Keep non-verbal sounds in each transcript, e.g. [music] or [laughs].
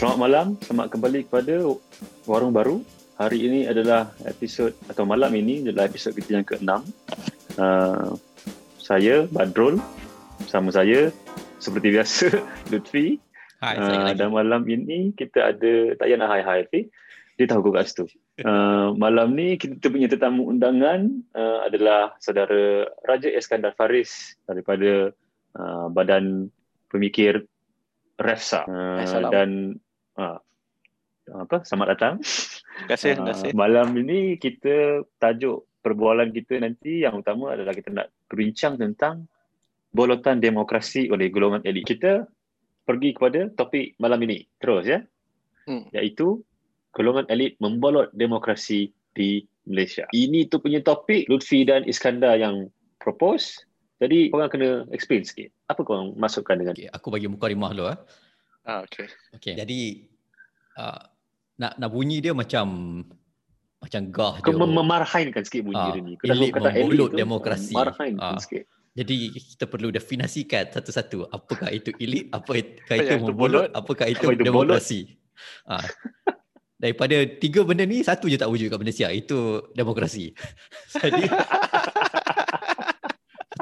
Selamat malam, selamat kembali kepada Warung Baru. Hari ini adalah episod atau malam ini adalah episod kita yang ke-6. Uh, saya Badrul sama saya seperti [laughs] biasa Lutfi. Hai, Uh, dan malam ini kita ada tak payah nak hai hai Lutfi. Dia tahu kau kat situ. Uh, malam ni kita punya tetamu undangan uh, adalah saudara Raja Iskandar Faris daripada uh, Badan Pemikir REFSA. Uh, dan uh, apa? Selamat datang. Terima kasih, terima kasih. Uh, malam ini kita tajuk perbualan kita nanti yang utama adalah kita nak berbincang tentang bolotan demokrasi oleh golongan elit. Kita pergi kepada topik malam ini terus ya. Hmm. Iaitu golongan elit membolot demokrasi di Malaysia. Ini tu punya topik Lutfi dan Iskandar yang propose. Jadi korang kena explain sikit. Apa korang masukkan dengan Okay, aku bagi mukadimah dulu ah. Ah, okey. Okay. Jadi uh, nak nak bunyi dia macam macam gah kau je. mem- memarhainkan sikit bunyi Ah, dia ni. Kau dah elit kata elit demokrasi. Memarhainkan Ah. sikit. Jadi kita perlu definisikan satu-satu apakah itu elit, apakah Apa itu itu membolot, bolot? apakah itu Apa itu demokrasi. Ah. Daripada tiga benda ni satu je tak wujud kat Malaysia itu demokrasi. [laughs] Jadi [laughs]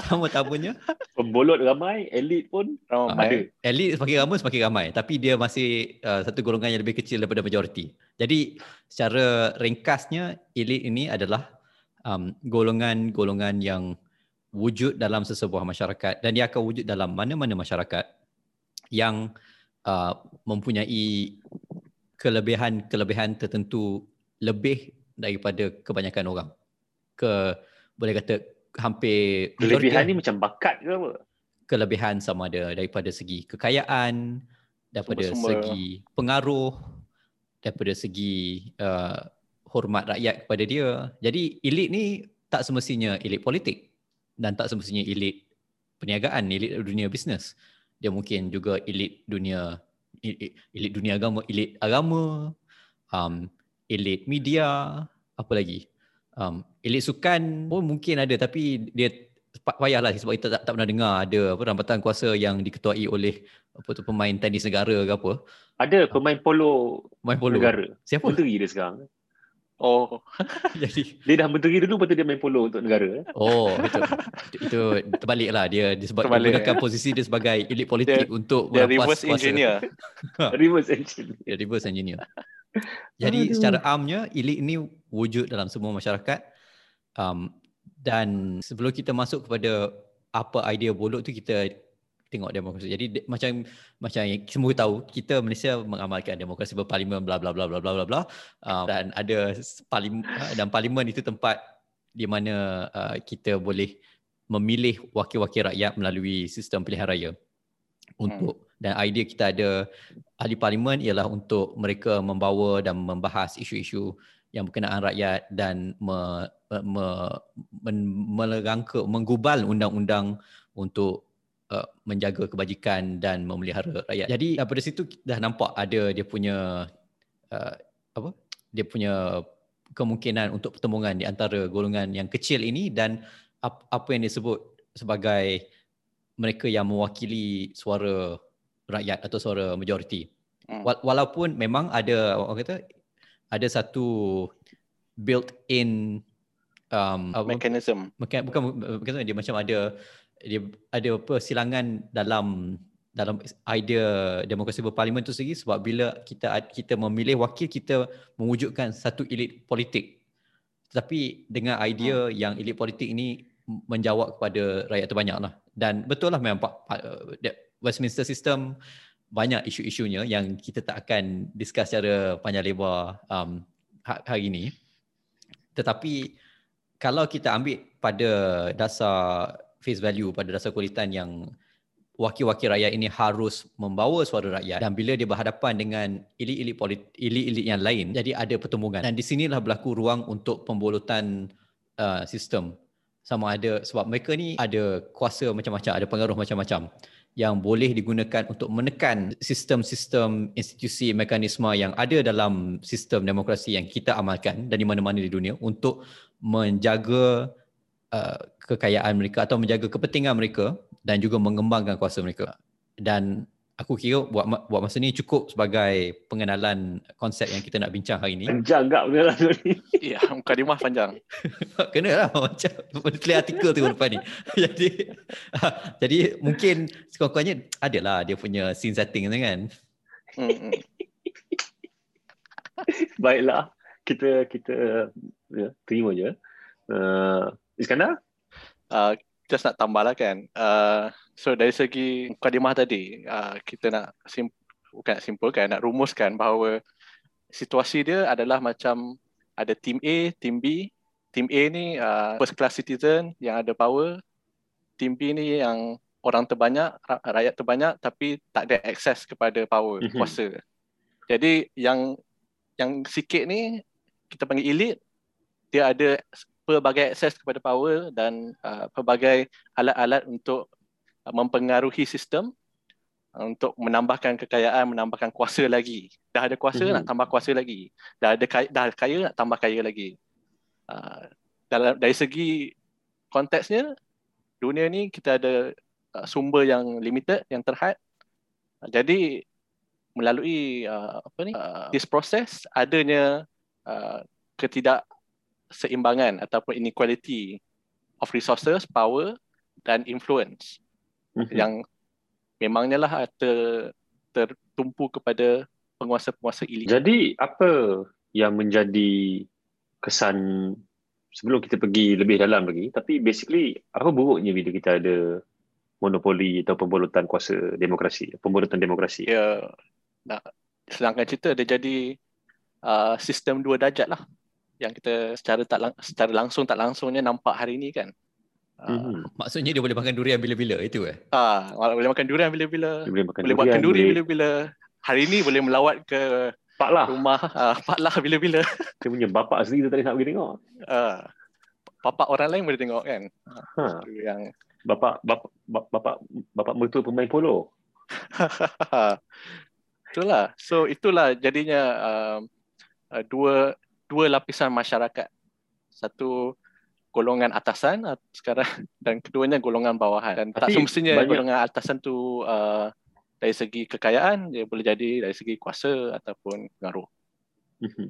pertama-tamanya Pembolot ramai, elit pun Ramai. ada. Elit semakin ramai semakin ramai tapi dia masih uh, satu golongan yang lebih kecil daripada majoriti. Jadi secara ringkasnya elit ini adalah um, golongan-golongan yang wujud dalam sesebuah masyarakat dan dia akan wujud dalam mana-mana masyarakat yang uh, mempunyai kelebihan-kelebihan tertentu lebih daripada kebanyakan orang. Ke boleh kata hampir Kelebihan ni macam bakat ke apa? kelebihan sama ada daripada segi kekayaan, daripada Sumber-sumber. segi pengaruh, daripada segi uh, hormat rakyat kepada dia. Jadi elit ni tak semestinya elit politik dan tak semestinya elit perniagaan, elit dunia bisnes. Dia mungkin juga elit dunia elit, elit dunia agama, elit agama, um, elit media, apa lagi? Um, elit sukan pun mungkin ada tapi dia pa- payahlah sebab kita tak, tak pernah dengar ada apa rambatan kuasa yang diketuai oleh apa tu pemain tenis negara ke apa. Ada pemain polo, Main polo. negara. Siapa? Menteri dia sekarang. Oh, [laughs] Jadi Dia dah menteri dulu, lepas tu dia main polo untuk negara. eh. oh itu itu terbalik lah dia disebab dia Terbalik, gunakan posisi dia sebagai elit politik untuk dia reverse kuasa. engineer. [laughs] Reverse engine. Dia reverse engineer. Jadi Aduh. secara amnya elit ini wujud dalam semua masyarakat um, dan sebelum kita masuk kepada apa idea bolot tu kita tengok demokrasi. Jadi de- macam macam yang semua tahu kita Malaysia mengamalkan demokrasi berparlimen bla bla bla bla bla bla bla um, dan ada parlimen dan parlimen itu tempat di mana uh, kita boleh memilih wakil-wakil rakyat melalui sistem pilihan raya untuk dan idea kita ada ahli parlimen ialah untuk mereka membawa dan membahas isu-isu yang berkenaan rakyat dan me, me, me, melerangka menggubal undang-undang untuk uh, menjaga kebajikan dan memelihara rakyat. Jadi daripada situ dah nampak ada dia punya uh, apa? Dia punya kemungkinan untuk pertemuan di antara golongan yang kecil ini dan ap, apa yang disebut sebagai mereka yang mewakili suara rakyat atau suara majoriti. Hmm. Wa- Walaupun memang ada orang kata ada satu built-in um, Mechanism. bukan bukan bukan dia macam ada dia ada apa silangan dalam dalam idea demokrasi berparlimen tu sendiri sebab bila kita kita memilih wakil kita mewujudkan satu elit politik tetapi dengan idea yang elit politik ini menjawab kepada rakyat terbanyak lah dan betul lah memang uh, Westminster system banyak isu-isunya yang kita tak akan discuss secara panjang lebar um, ha- hari ini. Tetapi kalau kita ambil pada dasar face value pada dasar kualitan yang wakil-wakil rakyat ini harus membawa suara rakyat dan bila dia berhadapan dengan elit-elit politik elit-elit yang lain jadi ada pertembungan. Dan di sinilah berlaku ruang untuk pembolotan uh, sistem. Sama ada sebab mereka ni ada kuasa macam-macam ada pengaruh macam-macam yang boleh digunakan untuk menekan sistem-sistem institusi mekanisme yang ada dalam sistem demokrasi yang kita amalkan dan di mana-mana di dunia untuk menjaga uh, kekayaan mereka atau menjaga kepentingan mereka dan juga mengembangkan kuasa mereka. Dan aku kira buat buat masa ni cukup sebagai pengenalan konsep yang kita nak bincang hari ni. Panjang tak benda lah tu ni. [laughs] Ya, mukadimah panjang. [laughs] Kena lah [laughs] macam tulis artikel tu depan ni. jadi jadi mungkin sekurang-kurangnya adalah dia punya scene setting tu kan. Hmm, hmm. Baiklah. Kita kita ya, terima je. Uh, Iskandar? Uh, just nak tambah lah kan. Uh, so dari segi mukadimah tadi, uh, kita nak sim- bukan nak simpulkan, nak rumuskan bahawa situasi dia adalah macam ada team A, team B. Team A ni uh, first class citizen yang ada power. Team B ni yang orang terbanyak, ra- rakyat terbanyak tapi tak ada akses kepada power, Mhm. kuasa. Jadi yang yang sikit ni kita panggil elite, dia ada pelbagai akses kepada power dan uh, pelbagai alat-alat untuk uh, mempengaruhi sistem uh, untuk menambahkan kekayaan, menambahkan kuasa lagi. Dah ada kuasa Mhm. nak tambah kuasa lagi. Dah ada kaya, dah kaya nak tambah kaya lagi. Uh, dalam dari segi konteksnya dunia ni kita ada uh, sumber yang limited, yang terhad. Uh, jadi melalui uh, apa ni? Uh, this process adanya uh, ketidak seimbangan ataupun inequality of resources, power dan influence Mhm. yang memangnya lah ter, tertumpu kepada penguasa-penguasa elit. Jadi apa yang menjadi kesan sebelum kita pergi lebih dalam lagi tapi basically apa buruknya bila kita ada monopoli atau pembulutan kuasa demokrasi pembulutan demokrasi Dia nak selangkan cerita dia jadi uh, sistem dua darjat lah yang kita secara tak lang- secara langsung tak langsungnya nampak hari ni kan. Uh, Mhm. Maksudnya dia boleh makan durian bila-bila itu eh. ah, boleh makan durian bila-bila, Dia boleh makan boleh buat durian, kenduri boleh bila-bila. Hari ni boleh melawat ke pak lah rumah uh, Pak Lah bila-bila. [laughs] dia punya bapak sendiri tu tadi nak pergi tengok Uh, bapak orang lain boleh tengok kan. ha Itu yang bapak bapak bapak bapak mertua pemain polo [laughs] itulah. So itulah jadinya um, uh, dua dua lapisan masyarakat. Satu golongan atasan sekarang [laughs] dan keduanya golongan bawahan. Dan tak Tapi semestinya banyak- golongan atasan tu uh, dari segi kekayaan dia boleh jadi dari segi kuasa ataupun pengaruh. Mhm.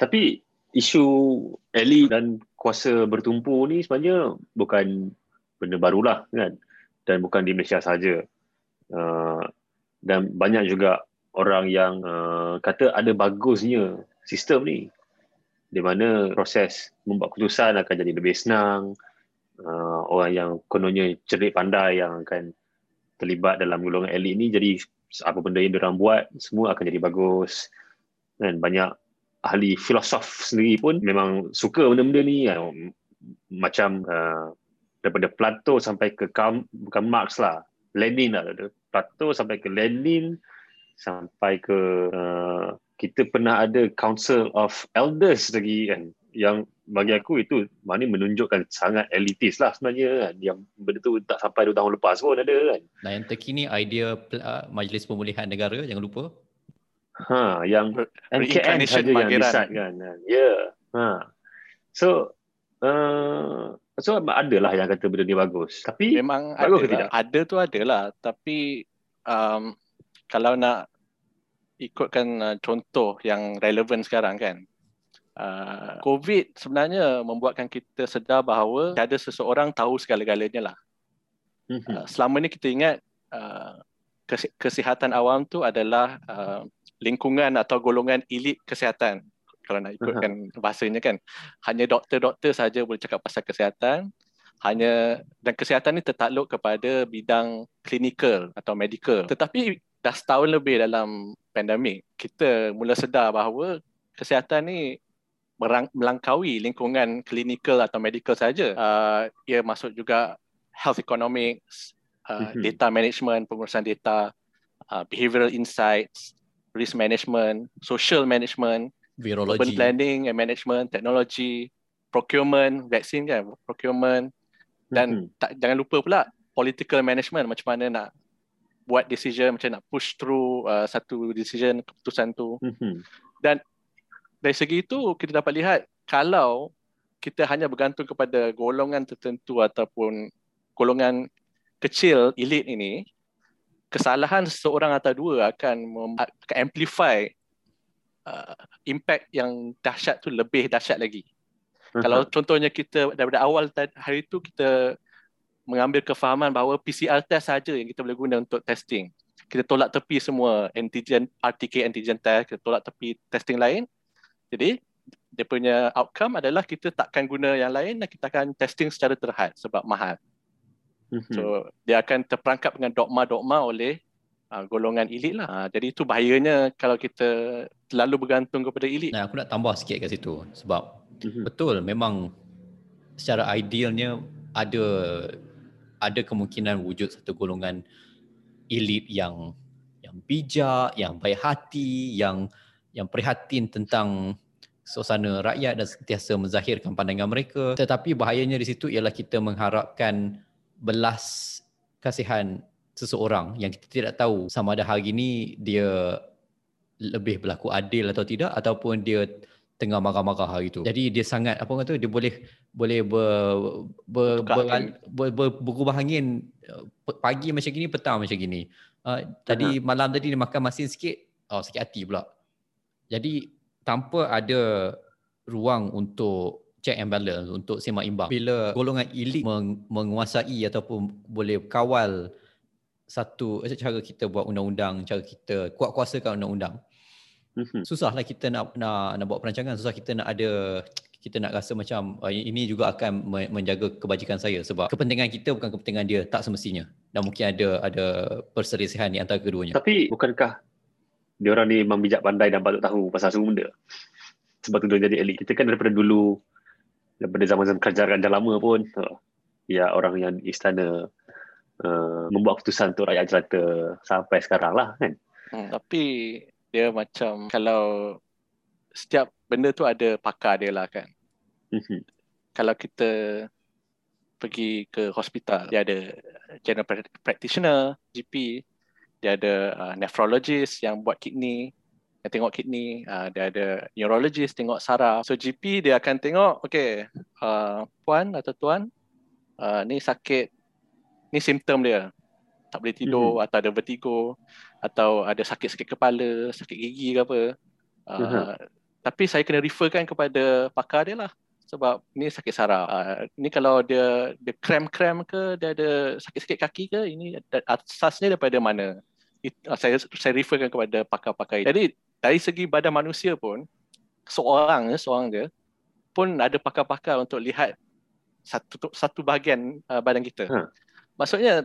Tapi isu elit dan kuasa bertumpu ni sebenarnya bukan benda barulah kan dan bukan di Malaysia saja. Uh, dan banyak juga orang yang uh, kata ada bagusnya sistem ni di mana proses membuat keputusan akan jadi lebih senang. Uh, orang yang kononnya cerdik pandai yang akan terlibat dalam golongan elit ni jadi apa benda yang diorang buat semua akan jadi bagus. Dan banyak ahli filosof sendiri pun memang suka benda-benda ni kan. macam uh, daripada Plato sampai ke Karl, bukan Marx lah Lenin lah Plato sampai ke Lenin sampai ke uh, kita pernah ada Council of Elders lagi kan yang bagi aku itu mana menunjukkan sangat elitis lah sebenarnya kan yang benda tu tak sampai 2 tahun lepas pun ada kan Dan yang terkini idea uh, Majlis Pemulihan Negara jangan lupa. Ha, yang Reincarnation saja yang decide kan. Ya. Yeah. Ha. So uh, so adalah yang kata benda ni bagus. Tapi Memang ada Bagus ke lah. tidak? Ada tu ada lah. Tapi um, kalau nak ikutkan uh, contoh yang relevan sekarang kan. Uh, COVID sebenarnya membuatkan kita sedar bahawa ada seseorang tahu segala-galanya lah. Mhm. Uh, selama ni kita ingat uh, kese- kesihatan awam tu adalah uh, lingkungan atau golongan elit kesihatan. Kalau nak ikutkan bahasanya kan. Hanya doktor-doktor saja boleh cakap pasal kesihatan. Hanya dan kesihatan ni tertakluk kepada bidang klinikal atau medical. Tetapi dah setahun lebih dalam pandemik, kita mula sedar bahawa kesihatan ni merang, melangkaui lingkungan klinikal atau medical saja. Uh, ia masuk juga health economics, uh, data management, pengurusan data, uh, behavioral insights, risk management, social management, urban Virologi. planning and management, technology, procurement, vaksin kan, procurement dan Mhm. tak jangan lupa pula political management macam mana nak buat decision macam nak push through uh, satu decision keputusan tu Mhm. dari segi itu kita dapat lihat kalau kita hanya bergantung kepada golongan tertentu ataupun golongan kecil elit ini kesalahan seseorang atau dua akan, mem- akan amplify uh, impact yang dahsyat tu lebih dahsyat lagi. Kalau contohnya kita daripada awal hari itu kita mengambil kefahaman bahawa PCR test saja yang kita boleh guna untuk testing. Kita tolak tepi semua antigen RTK antigen test, kita tolak tepi testing lain. Jadi dia punya outcome adalah kita takkan guna yang lain dan kita akan testing secara terhad sebab mahal. Mm-hmm. So dia akan terperangkap dengan dogma-dogma oleh uh, golongan elit lah. Uh, jadi itu bahayanya kalau kita terlalu bergantung kepada elit. Nah, aku nak tambah sikit kat situ sebab mm-hmm. betul memang secara idealnya ada ada kemungkinan wujud satu golongan elit yang yang bijak, yang baik hati, yang yang prihatin tentang suasana rakyat dan sentiasa menzahirkan pandangan mereka. Tetapi bahayanya di situ ialah kita mengharapkan belas kasihan seseorang yang kita tidak tahu sama ada hari ini dia lebih berlaku adil atau tidak ataupun dia tengah marah-marah hari tu. Jadi dia sangat apa kata dia boleh boleh ber, ber, ber, ber, ber, berubah angin uh, pagi macam gini petang macam gini. Uh, tadi malam tadi dia makan masin sikit oh sakit hati pula. Jadi tanpa ada ruang untuk check and balance untuk semak imbang. Bila golongan elit meng, menguasai ataupun boleh kawal satu cara kita buat undang-undang, cara kita kuat kuasakan undang-undang. Mm-hmm. Susahlah kita nak nak nak buat perancangan, susah kita nak ada kita nak rasa macam uh, ini juga akan menjaga kebajikan saya sebab kepentingan kita bukan kepentingan dia tak semestinya dan mungkin ada ada perselisihan di antara keduanya. Tapi bukankah dia orang ni memang bijak pandai dan patut tahu pasal semua benda. Sebab tu dia jadi elit. Kita kan daripada dulu daripada zaman-zaman kerajaan raja lama pun ya orang yang istana uh, membuat keputusan untuk rakyat jelata sampai sekarang lah kan. Hmm, tapi dia macam kalau setiap benda tu ada pakar dia lah kan. Mm-hmm. Kalau kita pergi ke hospital, dia ada general practitioner, GP, dia ada uh, nephrologist yang buat kidney, yang tengok kidney, uh, dia ada neurologist tengok saraf. So GP dia akan tengok, okay, uh, puan atau tuan, uh, ni sakit, ni simptom dia tak boleh tidur mm-hmm. atau ada vertigo atau ada sakit-sakit kepala, sakit gigi ke apa. Uh, uh-huh. Tapi saya kena referkan kepada pakar dia lah. Sebab ni sakit saraf. Uh, ni kalau dia dia krem-krem ke, dia ada sakit-sakit kaki ke, ini asasnya daripada mana? It, uh, saya saya referkan kepada pakar-pakar. Jadi dari segi badan manusia pun, seorang seorang dia pun ada pakar-pakar untuk lihat satu satu bahagian uh, badan kita. Huh. Maksudnya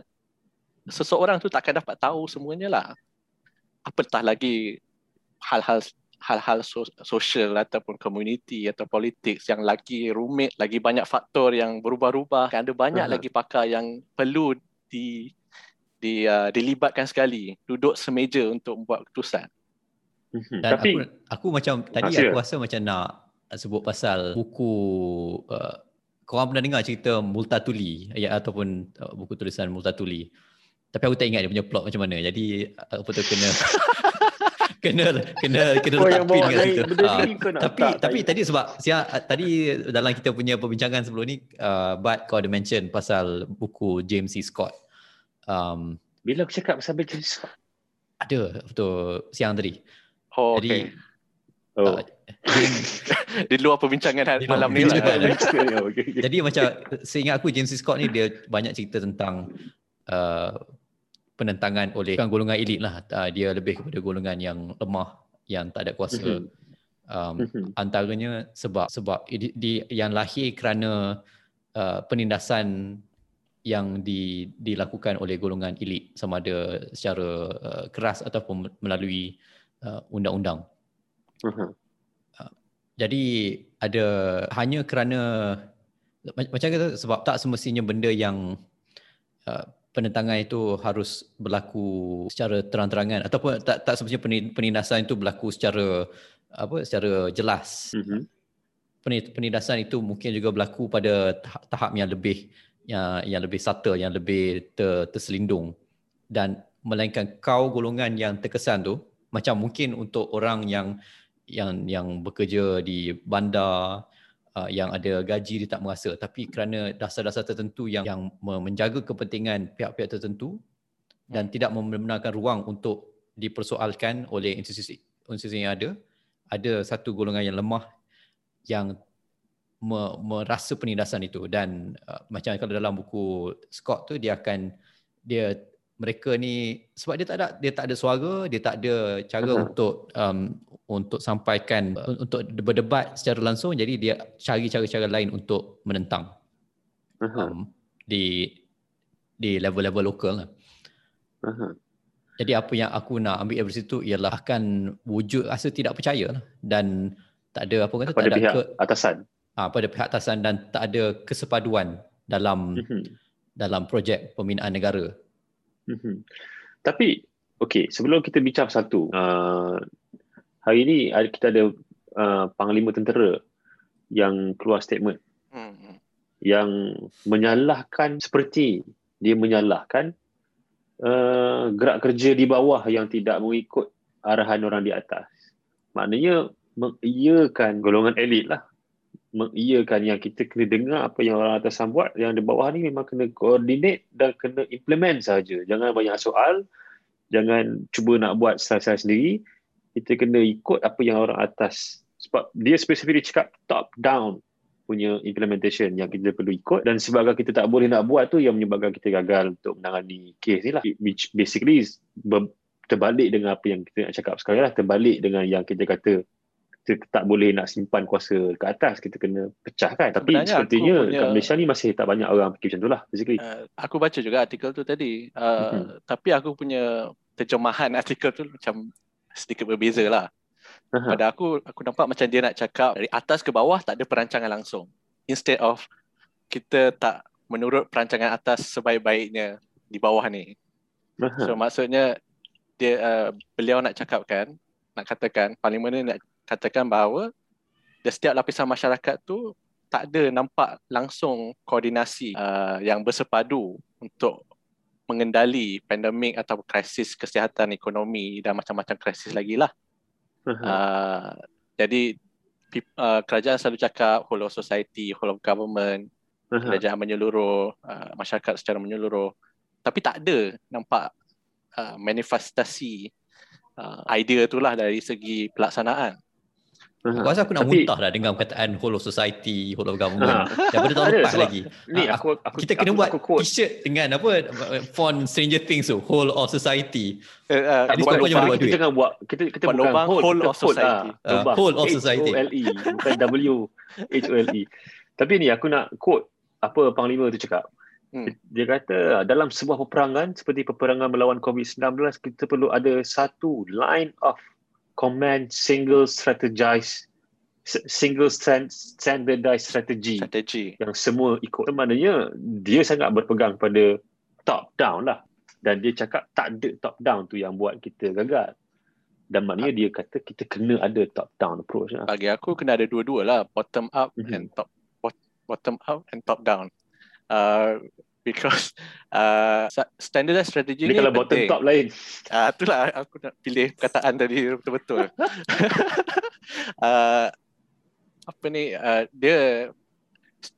seseorang tu takkan dapat tahu semuanya lah. Apatah lagi hal-hal hal-hal sosial ataupun komuniti atau politik yang lagi rumit, lagi banyak faktor yang berubah-ubah. Kan ada banyak uh-huh. lagi pakar yang perlu di di uh, dilibatkan sekali, duduk semeja untuk membuat keputusan. Mhm. Dan Tapi, aku, aku macam tadi aku rasa macam nak sebut pasal buku uh, korang pernah dengar cerita Multatuli ya, ataupun uh, buku tulisan Multatuli. Tapi aku tak ingat dia punya plot macam mana. Jadi apa tu kena [laughs] kena kena kena oh, letak pin kat situ. Uh, tapi tak, tapi tadi sebab sia tadi dalam kita punya perbincangan sebelum ni uh, but kau ada mention pasal buku James C Scott. Um, bila aku cakap pasal James Scott? Ada betul siang tadi. Oh, Jadi okay. Oh. Uh, [laughs] di luar perbincangan hari malam ni lah. [laughs] Jadi macam seingat aku James C. Scott ni dia banyak cerita tentang uh, penentangan oleh bukan golongan elit lah uh, dia lebih kepada golongan yang lemah yang tak ada kuasa mm-hmm. um, mm-hmm. antaranya sebab sebab di, di yang lahir kerana uh, penindasan yang di, dilakukan oleh golongan elit sama ada secara uh, keras ataupun melalui uh, undang-undang. Uh-huh. Uh, jadi ada hanya kerana macam kata sebab tak semestinya benda yang uh, penentangan itu harus berlaku secara terang-terangan ataupun tak tak semestinya penindasan itu berlaku secara apa secara jelas. Mm-hmm. Penindasan itu mungkin juga berlaku pada tahap, tahap yang lebih yang yang lebih subtle, yang lebih ter, terselindung dan melainkan kau golongan yang terkesan tu macam mungkin untuk orang yang yang yang bekerja di bandar uh, yang ada gaji dia tak merasa. Tapi kerana dasar-dasar tertentu yang yang menjaga kepentingan pihak-pihak tertentu dan tidak membenarkan ruang untuk dipersoalkan oleh institusi institusi yang ada ada satu golongan yang lemah yang me, merasa penindasan itu. Dan uh, macam kalau dalam buku Scott tu dia akan dia mereka ni sebab dia tak ada dia tak ada suara dia tak ada cara uh-huh. untuk um, untuk sampaikan uh, untuk berdebat secara langsung jadi dia cari cara-cara lain untuk menentang uh-huh. um, di di level-level lokal lah. Uh-huh. Jadi apa yang aku nak ambil dari situ ialah akan wujud rasa tidak percaya lah. dan tak ada apa kata pada tak pihak ada ke, atasan ha, pada pihak atasan dan tak ada kesepaduan dalam mm-hmm. dalam projek pembinaan negara. Mm-hmm. Tapi okey, sebelum kita bincang satu, uh, hari ini kita ada uh, panglima tentera yang keluar statement mm-hmm. yang menyalahkan seperti dia menyalahkan uh, gerak kerja di bawah yang tidak mengikut arahan orang di atas. Maknanya mengiyakan golongan elit lah mengiyakan yang kita kena dengar apa yang orang atas buat yang di bawah ni memang kena coordinate dan kena implement saja jangan banyak soal jangan cuba nak buat style sendiri. Kita kena ikut apa yang orang atas sebab dia spesifik dia cakap top down punya implementation yang kita perlu ikut dan sebabkan kita tak boleh nak buat tu yang menyebabkan kita gagal untuk menangani kes ni lah. Which basically is terbalik dengan apa yang kita nak cakap sekarang lah. Terbalik dengan yang kita kata kita tak boleh nak simpan kuasa ke atas kita kena pecahkan tapi Sebenarnya sepertinya punya, kat Malaysia ni masih tak banyak orang fikir macam tu lah basically uh, aku baca juga artikel tu tadi uh, uh-huh. tapi aku punya terjemahan [laughs] artikel tu macam sedikit berbeza lah uh-huh. pada aku aku nampak macam dia nak cakap dari atas ke bawah tak ada perancangan langsung instead of kita tak menurut perancangan atas sebaik-baiknya di bawah ni uh-huh. so maksudnya dia uh, beliau nak cakapkan nak katakan parlimen ni nak katakan bahawa di setiap lapisan masyarakat tu tak ada nampak langsung koordinasi uh, yang bersepadu untuk mengendali pandemik atau krisis kesihatan ekonomi dan macam-macam krisis lagi lah. Uh-huh. Uh, jadi uh, kerajaan selalu cakap whole of society, whole of government, uh-huh. kerajaan menyeluruh, uh, masyarakat secara menyeluruh. Tapi tak ada nampak uh, manifestasi uh, idea itulah dari segi pelaksanaan. Aku rasa aku nak Tapi, muntah dah dengan perkataan whole of society, whole of government. Ha. Daripada tahun lepas lagi. Ni ha, aku, aku, kita kena aku, buat aku t-shirt dengan apa font Stranger Things tu, whole of society. Uh, uh, buat lubang, kita jangan buat kita kita buat bukan lubang, whole, whole of society. Uh, whole of society. H-O-L-E, bukan W H-O-L-E. Tapi ni aku nak quote apa panglima tu cakap. Hmm. Dia kata dalam sebuah peperangan seperti peperangan melawan COVID-19 kita perlu ada satu line of command single strategize single standardized strategy Strategi. yang semua ikut. Maknanya dia sangat berpegang pada top down lah. Dan dia cakap tak ada top down tu yang buat kita gagal. Dan maknanya dia kata kita kena ada top down approach lah. Bagi aku kena ada dua-dua lah. Bottom up mm-hmm. and top bottom up and top down. Uh, because uh, standardized strategy ni kalau bottom top lain. Ah uh, itulah aku nak pilih perkataan tadi betul-betul. uh, [laughs] apa ni uh, dia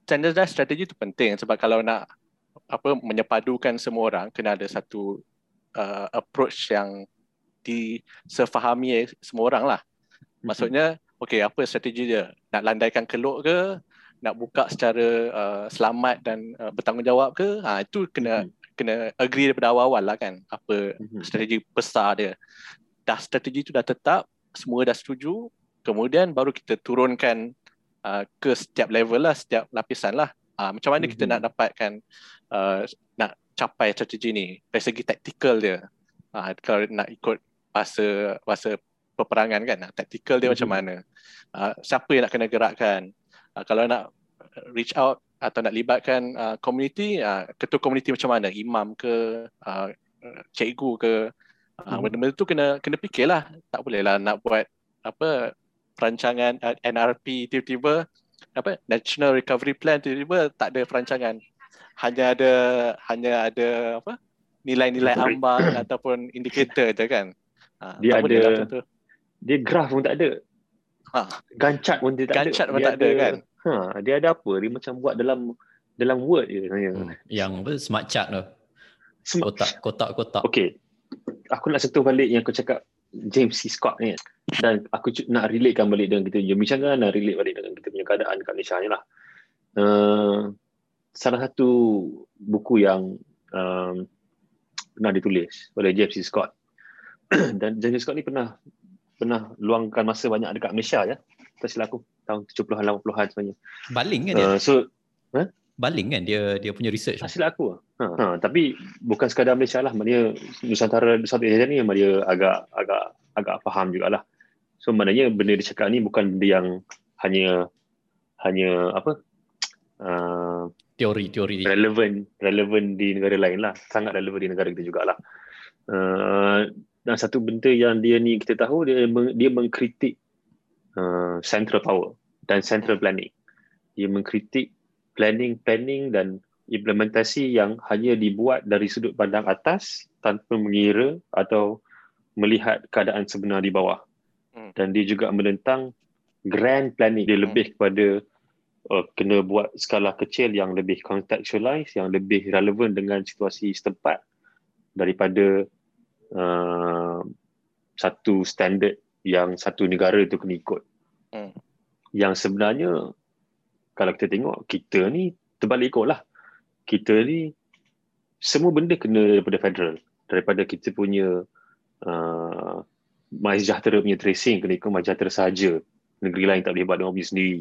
standardized strategy tu penting sebab kalau nak apa menyepadukan semua orang kena ada satu uh, approach yang disefahami semua orang lah. Mhm. Maksudnya, okay, apa strategi dia? Nak landaikan keluk ke? Nak buka secara uh, selamat dan uh, bertanggungjawab ke ha itu kena mm-hmm. kena agree daripada awal-awal lah kan apa mm-hmm. strategi besar dia dah strategi tu dah tetap semua dah setuju kemudian baru kita turunkan uh, ke setiap level lah setiap lapisan lah ha, macam mana mm-hmm. kita nak dapatkan uh, nak capai strategi ni dari segi taktikal dia ha, kalau nak ikut bahasa bahasa peperangan kan taktikal dia mm-hmm. macam mana uh, siapa yang nak kena gerakkan uh, kalau nak reach out atau nak libatkan uh, community uh, ketua community macam mana? Imam ke uh, cikgu ke? Uh, hmm. benda-benda tu kena kena fikirlah. Tak boleh lah nak buat apa perancangan uh, NRP tiba-tiba apa National Recovery Plan tiba-tiba tak ada perancangan. Hanya ada hanya ada apa nilai-nilai ambang [coughs] ataupun indikator je kan? Uh, dia ada lah dia graf pun tak ada. Ha. gancat pun dia tak gancat ada. Gancat pun dia tak ada, ada kan Ha, dia ada apa? Dia macam buat dalam dalam Word je. Hmm. Yang apa smart chart tu. Sem- Kotak, kotak, kotak. Okay. Aku nak sentuh balik yang kau cakap James C. Scott ni. Dan aku nak relatekan balik dengan kita punya bincang nak relate balik dengan kita punya keadaan kat Malaysia ni lah. Uh, salah satu buku yang um, pernah ditulis oleh James C. Scott. [clears throat] Dan James C. Scott ni pernah pernah luangkan masa banyak dekat Malaysia ya. Tak silap aku. Tahun 70-an, 80-an sebenarnya. Baling kan dia? Uh, so, Baling kan dia dia punya research. tak silap aku. Ha, ha, tapi bukan sekadar Malaysia lah. Maknanya Nusantara Southeast Asia ni dia agak agak agak faham jugalah. So maknanya benda dia cakap ni bukan benda yang hanya hanya apa uh, Teori-teori. relevan relevan di negara lain lah. Sangat relevan di negara kita jugalah. Uh, dan satu benda yang dia ni kita tahu dia meng, dia mengkritik uh, central power dan central planning. Dia mengkritik planning planning dan implementasi yang hanya dibuat dari sudut pandang atas tanpa mengira atau melihat keadaan sebenar di bawah. Hmm. Dan dia juga menentang grand planning. Dia lebih kepada uh, kena buat skala kecil yang lebih contextualize, yang lebih relevan dengan situasi setempat daripada uh, satu standard yang satu negara itu kena ikut. Hmm. Yang sebenarnya kalau kita tengok kita ni terbalik ikut lah. Kita ni semua benda kena daripada federal. Daripada kita punya uh, punya tracing kena ikut MySejahtera sahaja. Negeri lain tak boleh buat dengan punya sendiri.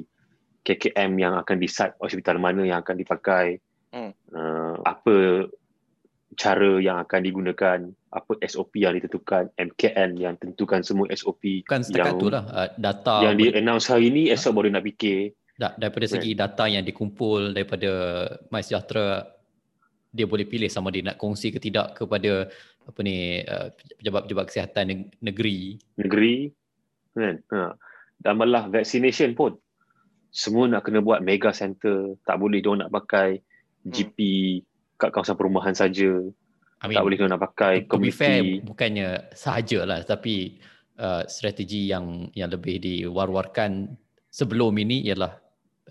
KKM yang akan decide hospital mana yang akan dipakai. Hmm. Uh, apa cara yang akan digunakan, apa SOP yang ditentukan, MKN yang tentukan semua SOP Bukan setakat yang, tu lah. Uh, data yang di announce hari ni, esok baru nak fikir. da, daripada segi data yang dikumpul daripada MySejahtera dia boleh pilih sama dia nak kongsi ke tidak kepada apa ni uh, pejabat-pejabat kesihatan neg- negeri. negeri kan ha. dan malah vaccination pun semua nak kena buat mega center tak boleh dia nak pakai GP kat kawasan perumahan saja I mean, tak boleh dia nak pakai to be fair bukannya sahajalah tapi uh, strategi yang yang lebih diwar-warkan sebelum ini ialah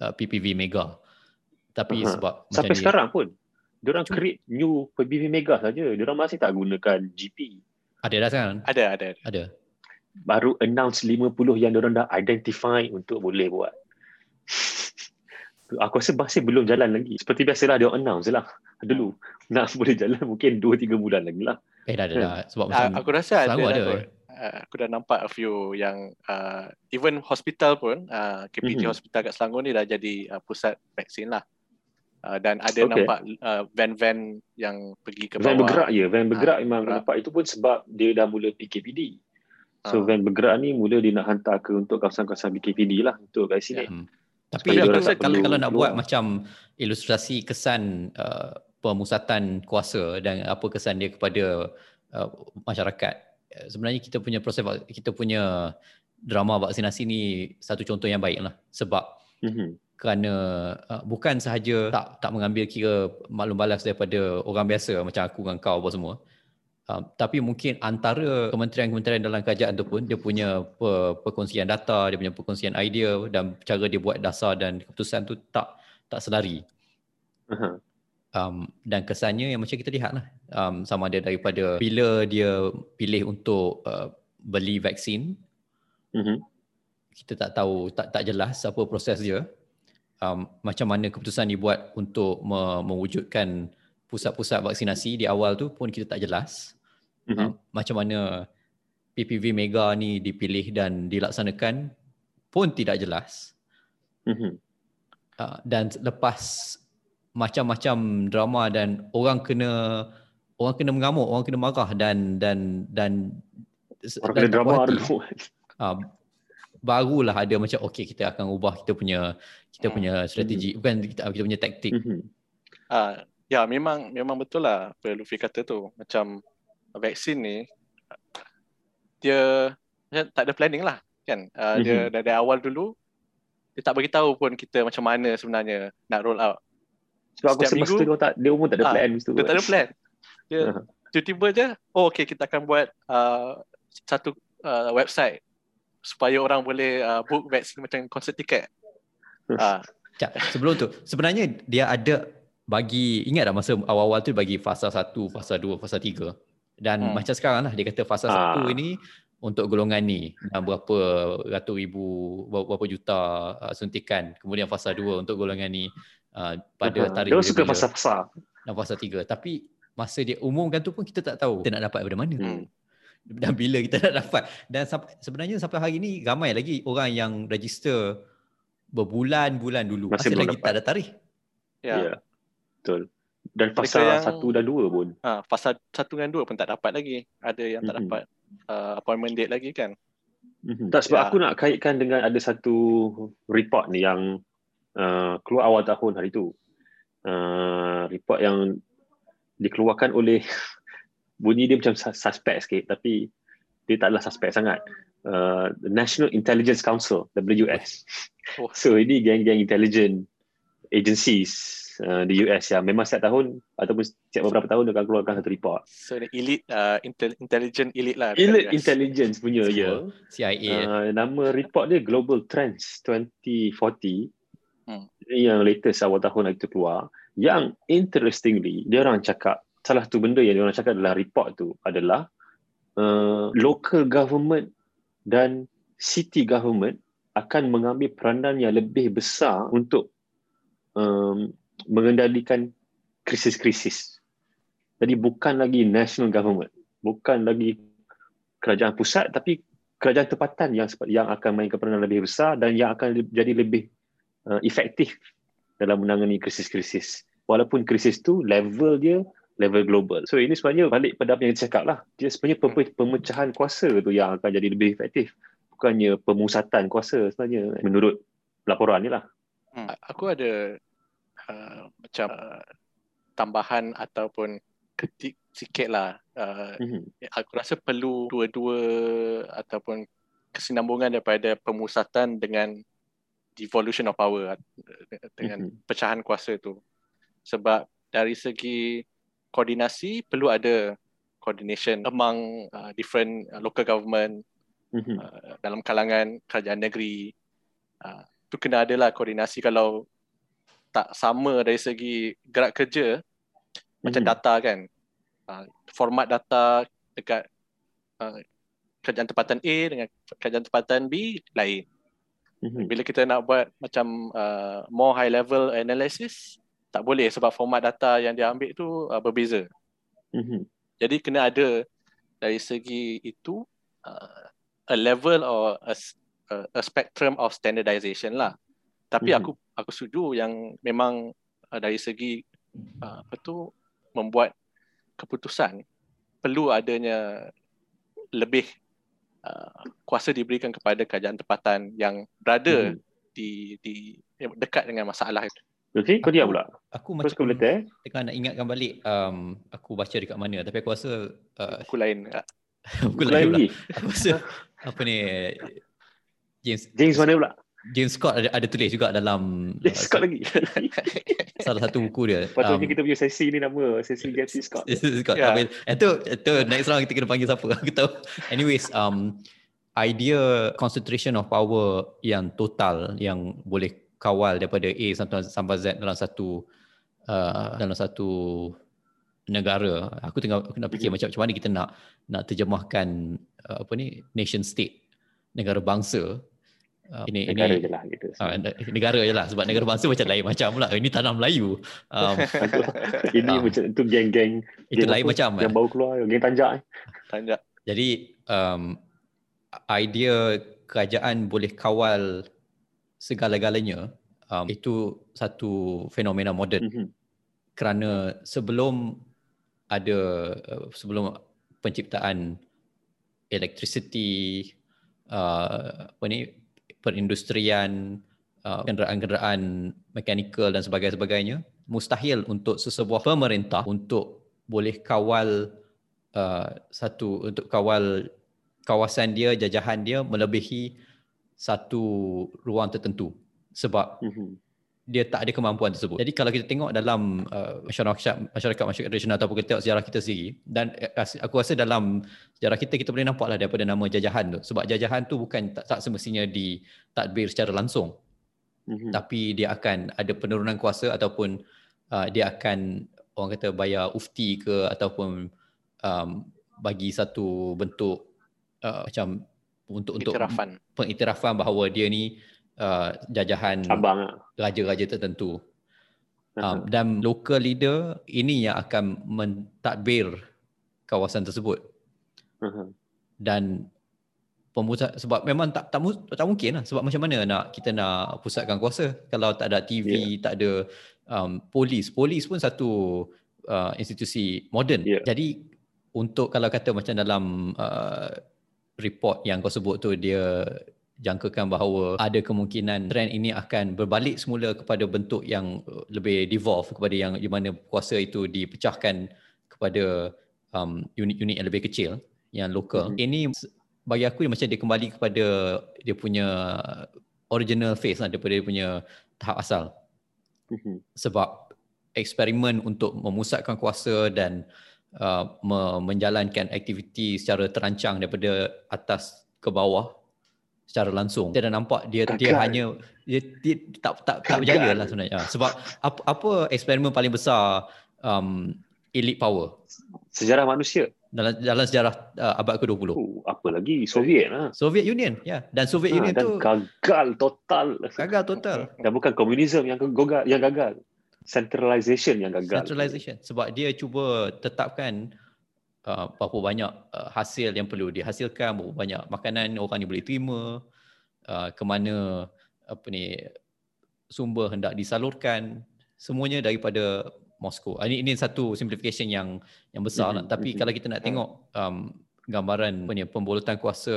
uh, PPV mega. Tapi Aha. sebab sampai ni- sekarang pun diorang create new PBB mega saja diorang masih tak gunakan GP ada dah sekarang. Ada, ada. Ada. baru announce 50 yang diorang dah identify untuk boleh buat aku rasa masih belum jalan lagi seperti biasalah dia announce je lah dulu nak boleh jalan mungkin 2-3 bulan lagi lah Eh dah dah, dah. sebab Ah, macam aku rasa ada, ada, kot. eh? Ah, aku dah nampak a few yang uh, even hospital pun uh, KPJ Mhm. hospital kat Selangor ni dah jadi uh, pusat vaksin lah. Uh, dan ada Okay. nampak uh, van-van yang pergi ke van bawah. bergerak je van bergerak Ah, memang bergerak. nampak itu pun sebab dia dah mula PKPD so Ah. van bergerak ni mula dia nak hantar ke untuk kawasan-kawasan PKPD lah untuk vaccinate Hmm. Tapi rasa tak kalau perlu kalau nak keluar. buat macam ilustrasi kesan uh, pemusatan kuasa dan apa kesan dia kepada uh, masyarakat. Uh, Sebenarnya kita punya proses kita punya drama vaksinasi ni satu contoh yang baik lah sebab mm-hmm. kerana uh, bukan sahaja tak tak mengambil kira maklum balas daripada orang biasa macam aku dengan kau apa semua Uh, tapi mungkin antara kementerian-kementerian dalam kerajaan tu pun dia punya per, perkongsian data, dia punya perkongsian idea dan cara dia buat dasar dan keputusan tu tak tak selari. uh-huh. Um, dan kesannya yang macam kita lihat lah um, sama ada daripada bila dia pilih untuk uh, beli vaksin Mm-hmm. kita tak tahu tak tak jelas apa proses dia um, macam mana keputusan dibuat untuk me- mewujudkan pusat-pusat vaksinasi di awal tu pun kita tak jelas Mm-hmm. uh, macam mana PPV mega ni dipilih dan dilaksanakan pun tidak jelas Mm-hmm. uh, dan lepas macam-macam drama dan orang kena orang kena mengamuk orang kena marah dan dan dan orang dan kena drama hati. uh, barulah ada macam okey kita akan ubah kita punya kita Hmm. punya strategi bukan kita, kita punya taktik mm-hmm. Ah, ya memang memang betul lah apa Luffy kata tu. Macam vaksin ni dia macam tak ada planning lah kan. Ah, Dia dari awal dulu dia tak bagi tahu pun kita macam mana sebenarnya nak roll out. sebab aku Setiap masa minggu- tu dia tak dia pun tak ada Ah, plan masa tu Dia tak ada plan. Dia tiba-tiba je, oh okay kita akan buat uh, satu uh, website supaya orang boleh uh, book vaksin macam concert ticket. Ah, Sekejap, sebelum tu sebenarnya dia ada bagi ingat tak masa awal-awal tu bagi fasa 1, fasa 2, fasa 3. Dan hmm. macam sekarang lah dia kata fasa ah. 1 ini untuk golongan ni dan berapa ratus ribu berapa juta uh, suntikan. Kemudian fasa 2 untuk golongan ni uh, pada tarikh Dia suka fasa-fasa. Dan fasa 3. Tapi masa dia umumkan tu pun kita tak tahu kita nak dapat daripada mana. Hmm. Dan bila kita nak dapat. Dan sebenarnya sampai hari ni ramai lagi orang yang register berbulan-bulan dulu. Masih, Masih lagi dapat. tak ada tarikh. Ya. Yeah. Betul. Dan fasa yang, satu dan dua pun. Ha, fasa satu dan dua pun tak dapat lagi. Ada yang tak mm-hmm. dapat uh, appointment date lagi kan. Mm-hmm. Tak sebab ya. aku nak kaitkan dengan ada satu report ni yang uh, keluar awal tahun hari tu. Uh, report yang dikeluarkan oleh [laughs] bunyi dia macam suspect sikit tapi dia taklah suspect sangat. Uh, the National Intelligence Council, WS. Oh. [laughs] So ini geng-geng intelligence agencies uh, di US yang memang setiap tahun ataupun setiap beberapa tahun dia akan keluarkan satu report. So the elite uh, intel- intelligent elite lah. Elite intelligence punya ya. Yeah. CIA. Uh, nama report dia Global Trends 2040. Hmm. Ini yang latest awal tahun itu keluar. Yang interestingly dia orang cakap salah satu benda yang dia orang cakap adalah report tu adalah uh, local government dan city government akan mengambil peranan yang lebih besar untuk um, mengendalikan krisis-krisis. Jadi bukan lagi national government, bukan lagi kerajaan pusat tapi kerajaan tempatan yang yang akan mainkan peranan lebih besar dan yang akan jadi lebih uh, efektif dalam menangani krisis-krisis. Walaupun krisis tu level dia level global. So ini sebenarnya balik pada apa yang saya cakap lah. Dia sebenarnya pemecahan kuasa tu yang akan jadi lebih efektif. Bukannya pemusatan kuasa sebenarnya menurut laporan ni lah. Hmm. Aku ada uh, macam uh, tambahan ataupun ketik sikit lah. Uh, mm-hmm. Aku rasa perlu dua-dua ataupun kesinambungan daripada pemusatan dengan devolution of power uh, dengan mm-hmm. pecahan kuasa tu. Sebab dari segi koordinasi perlu ada coordination among uh, different uh, local government mm-hmm. uh, dalam kalangan kerajaan negeri. Uh, tu kena ada lah koordinasi kalau tak sama dari segi gerak kerja mm-hmm. macam mhm. data kan uh, format data dekat uh, kerjaan tempatan A dengan kerjaan tempatan B lain mm-hmm. bila kita nak buat macam uh, more high level analysis tak boleh sebab format data yang dia ambil tu uh, berbeza mm-hmm. jadi kena ada dari segi itu uh, a level or a, a spectrum of standardization lah tapi mm-hmm. aku aku setuju yang memang uh, dari segi uh, apa tu membuat keputusan perlu adanya lebih uh, kuasa diberikan kepada kerajaan tempatan yang berada hmm. di di dekat dengan masalah itu. Okey, kau diam pula. Aku macam kau boleh tengah nak ingatkan balik um, aku baca dekat mana tapi aku rasa uh, aku lain. [laughs] aku lain lagi. [laughs] Aku rasa apa ni James James mana pula? James Scott ada, ada tulis juga dalam James uh, Scott lagi. [laughs] salah satu buku dia. Patutnya um, kita punya sesi ni nama sesi [laughs] James Scott. Scott. Yeah. itu itu next round kita kena panggil siapa? [laughs] Aku tahu. Anyways um idea concentration of power yang total yang boleh kawal daripada A sampai Z dalam satu uh, dalam satu negara. Aku tengah aku nak fikir mm-hmm. macam macam mana kita nak nak terjemahkan uh, apa ni nation state negara bangsa Uh, ini negara ini, je lah gitu. Uh, negara je lah sebab negara bangsa macam lain macam pula. Ini tanah Melayu. Um, [laughs] ini uh, macam itu geng-geng. Itu geng lain macam. Yang eh. baru keluar, geng tanjak. Eh. Tanjak. Jadi um, idea kerajaan boleh kawal segala-galanya um, itu satu fenomena moden. Mm-hmm. Kerana sebelum ada uh, sebelum penciptaan elektrisiti uh, apa ni perindustrian, uh, kenderaan-kenderaan mekanikal dan sebagainya, mustahil untuk sesebuah pemerintah untuk boleh kawal uh, satu untuk kawal kawasan dia, jajahan dia melebihi satu ruang tertentu. Sebab mm-hmm dia tak ada kemampuan tersebut. Jadi kalau kita tengok dalam uh, masyarakat masyarakat masyarakat tradisional ataupun kita tengok sejarah kita sendiri dan uh, aku rasa dalam sejarah kita kita boleh nampaklah daripada nama jajahan tu sebab jajahan tu bukan tak, tak semestinya di tadbir secara langsung. Mm-hmm. Tapi dia akan ada penurunan kuasa ataupun uh, dia akan orang kata bayar ufti ke ataupun um, bagi satu bentuk uh, macam untuk untuk Iktirafan. pengiktirafan bahawa dia ni uh, jajahan Abang lah. raja-raja tertentu. Uh-huh. Um, dan local leader ini yang akan mentadbir kawasan tersebut. Uh-huh. Dan pemusat sebab memang tak tak, tak mungkin lah sebab macam mana nak kita nak pusatkan kuasa kalau tak ada TV, yeah. tak ada um, polis. Polis pun satu uh, institusi moden. Yeah. Jadi untuk kalau kata macam dalam uh, report yang kau sebut tu dia jangkakan bahawa ada kemungkinan trend ini akan berbalik semula kepada bentuk yang uh, lebih devolve kepada yang di mana kuasa itu dipecahkan kepada um, unit-unit yang lebih kecil yang lokal. Mhm. Mm-hmm. Ini bagi aku dia macam dia kembali kepada dia punya original phase lah daripada dia punya tahap asal Mhm. sebab eksperimen untuk memusatkan kuasa dan uh, me- menjalankan aktiviti secara terancang daripada atas ke bawah secara langsung. Kita dah nampak dia dia Gagal. hanya dia, dia tak tak tak berjaya lah sebenarnya. Ah, Sebab apa apa eksperimen paling besar um, elite power Sejarah manusia. dalam dalam sejarah uh, abad ke-20. Oh, apa lagi? Soviet lah. Soviet Union, ya. Dan Soviet Ha, Union dan tu gagal total. gagal total. Dan bukan komunisme yang gagal, yang gagal. Centralization yang gagal. Centralization sebab dia cuba tetapkan uh, berapa banyak uh, hasil yang perlu dihasilkan, berapa banyak makanan orang ni boleh terima, uh, ke mana apa ni sumber hendak disalurkan, semuanya daripada Moskow. Ah, Ini ini satu simplification yang yang besar lah. Mhm, Tapi mhm. kalau kita nak tengok um, gambaran apa ni pembolotan kuasa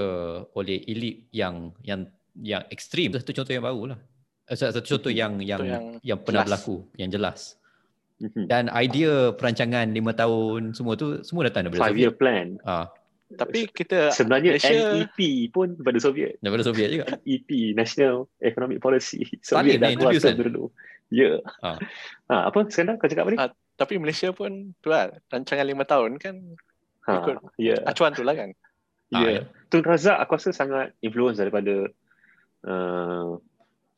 oleh elit yang yang yang ekstrim satu contoh yang baru lah. Eh, Satu satu contoh yang yang yang, yang pernah jelas. berlaku, yang jelas. Mhm. Dan idea perancangan lima tahun semua tu semua datang daripada Five Soviet. year plan. Ah, Tapi kita Sebenarnya Malaysia- NEP pun daripada Soviet. daripada Soviet juga. [laughs] EP National Economic Policy. Soviet dah kuasa kan? dulu. Ya. Ah. Ha, apa sekarang kau cakap apa ni? Ah, tapi Malaysia pun tu lah rancangan lima tahun kan Ha, ikut. ya. acuan tu lah kan. Ah, Ya. Tun Razak aku rasa sangat influence daripada uh,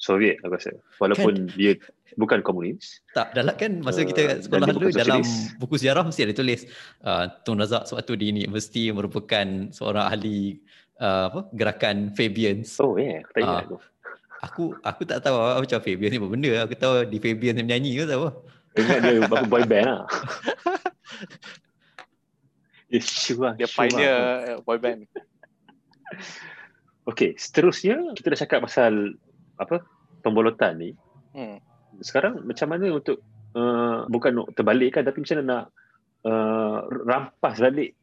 Soviet aku rasa. Walaupun dia bukan komunis. Tak, dalam kan masa Uh, kita kat sekolah dulu dalam sosialis. buku sejarah mesti ada tulis uh, Tun Razak sebab tu di universiti merupakan seorang ahli uh, apa gerakan Fabians. Oh ya, yeah. aku tak ingat Ah. aku. Aku aku tak tahu apa macam Fabians ni apa benda. Aku tahu di Fabians yang menyanyi ke apa. Ingat dia [laughs] apa boy band lah. [laughs] Dia sure, Dia sure. pioneer uh, boy band. [laughs] Okay, seterusnya kita dah cakap pasal apa pembolotan ni. Hmm. Sekarang macam mana untuk uh, bukan nak terbalikkan tapi macam mana nak uh, rampas balik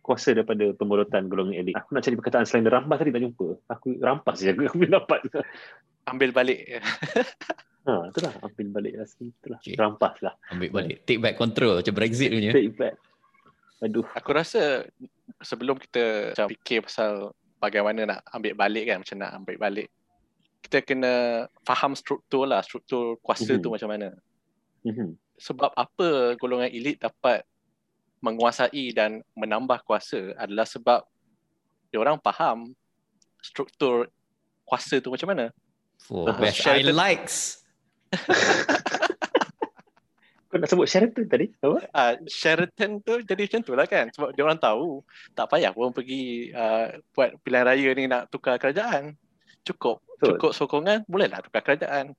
kuasa daripada pembolotan golongan elit. Aku nak cari perkataan selain rampas tadi tak jumpa. Aku rampas je aku [laughs] aku boleh dapat. Ambil balik. [laughs] Ha, itulah ambil balik lah itulah. Okay. Rampas lah. Ambil balik. Take back control macam Brexit punya. Take back. Aduh. Aku rasa sebelum kita macam fikir pasal bagaimana nak ambil balik kan, macam nak ambil balik. Kita kena faham struktur lah, struktur kuasa Mhm. tu macam mana. Mhm. Sebab apa golongan elit dapat menguasai dan menambah kuasa adalah sebab orang faham struktur kuasa tu macam mana. For best I Sheraton- likes. [laughs] Kau nak sebut Sheraton tadi? Apa? uh, Sheraton tu jadi macam tu lah kan sebab dia orang tahu tak payah pun pergi uh, buat pilihan raya ni nak tukar kerajaan cukup Betul. cukup sokongan bolehlah tukar kerajaan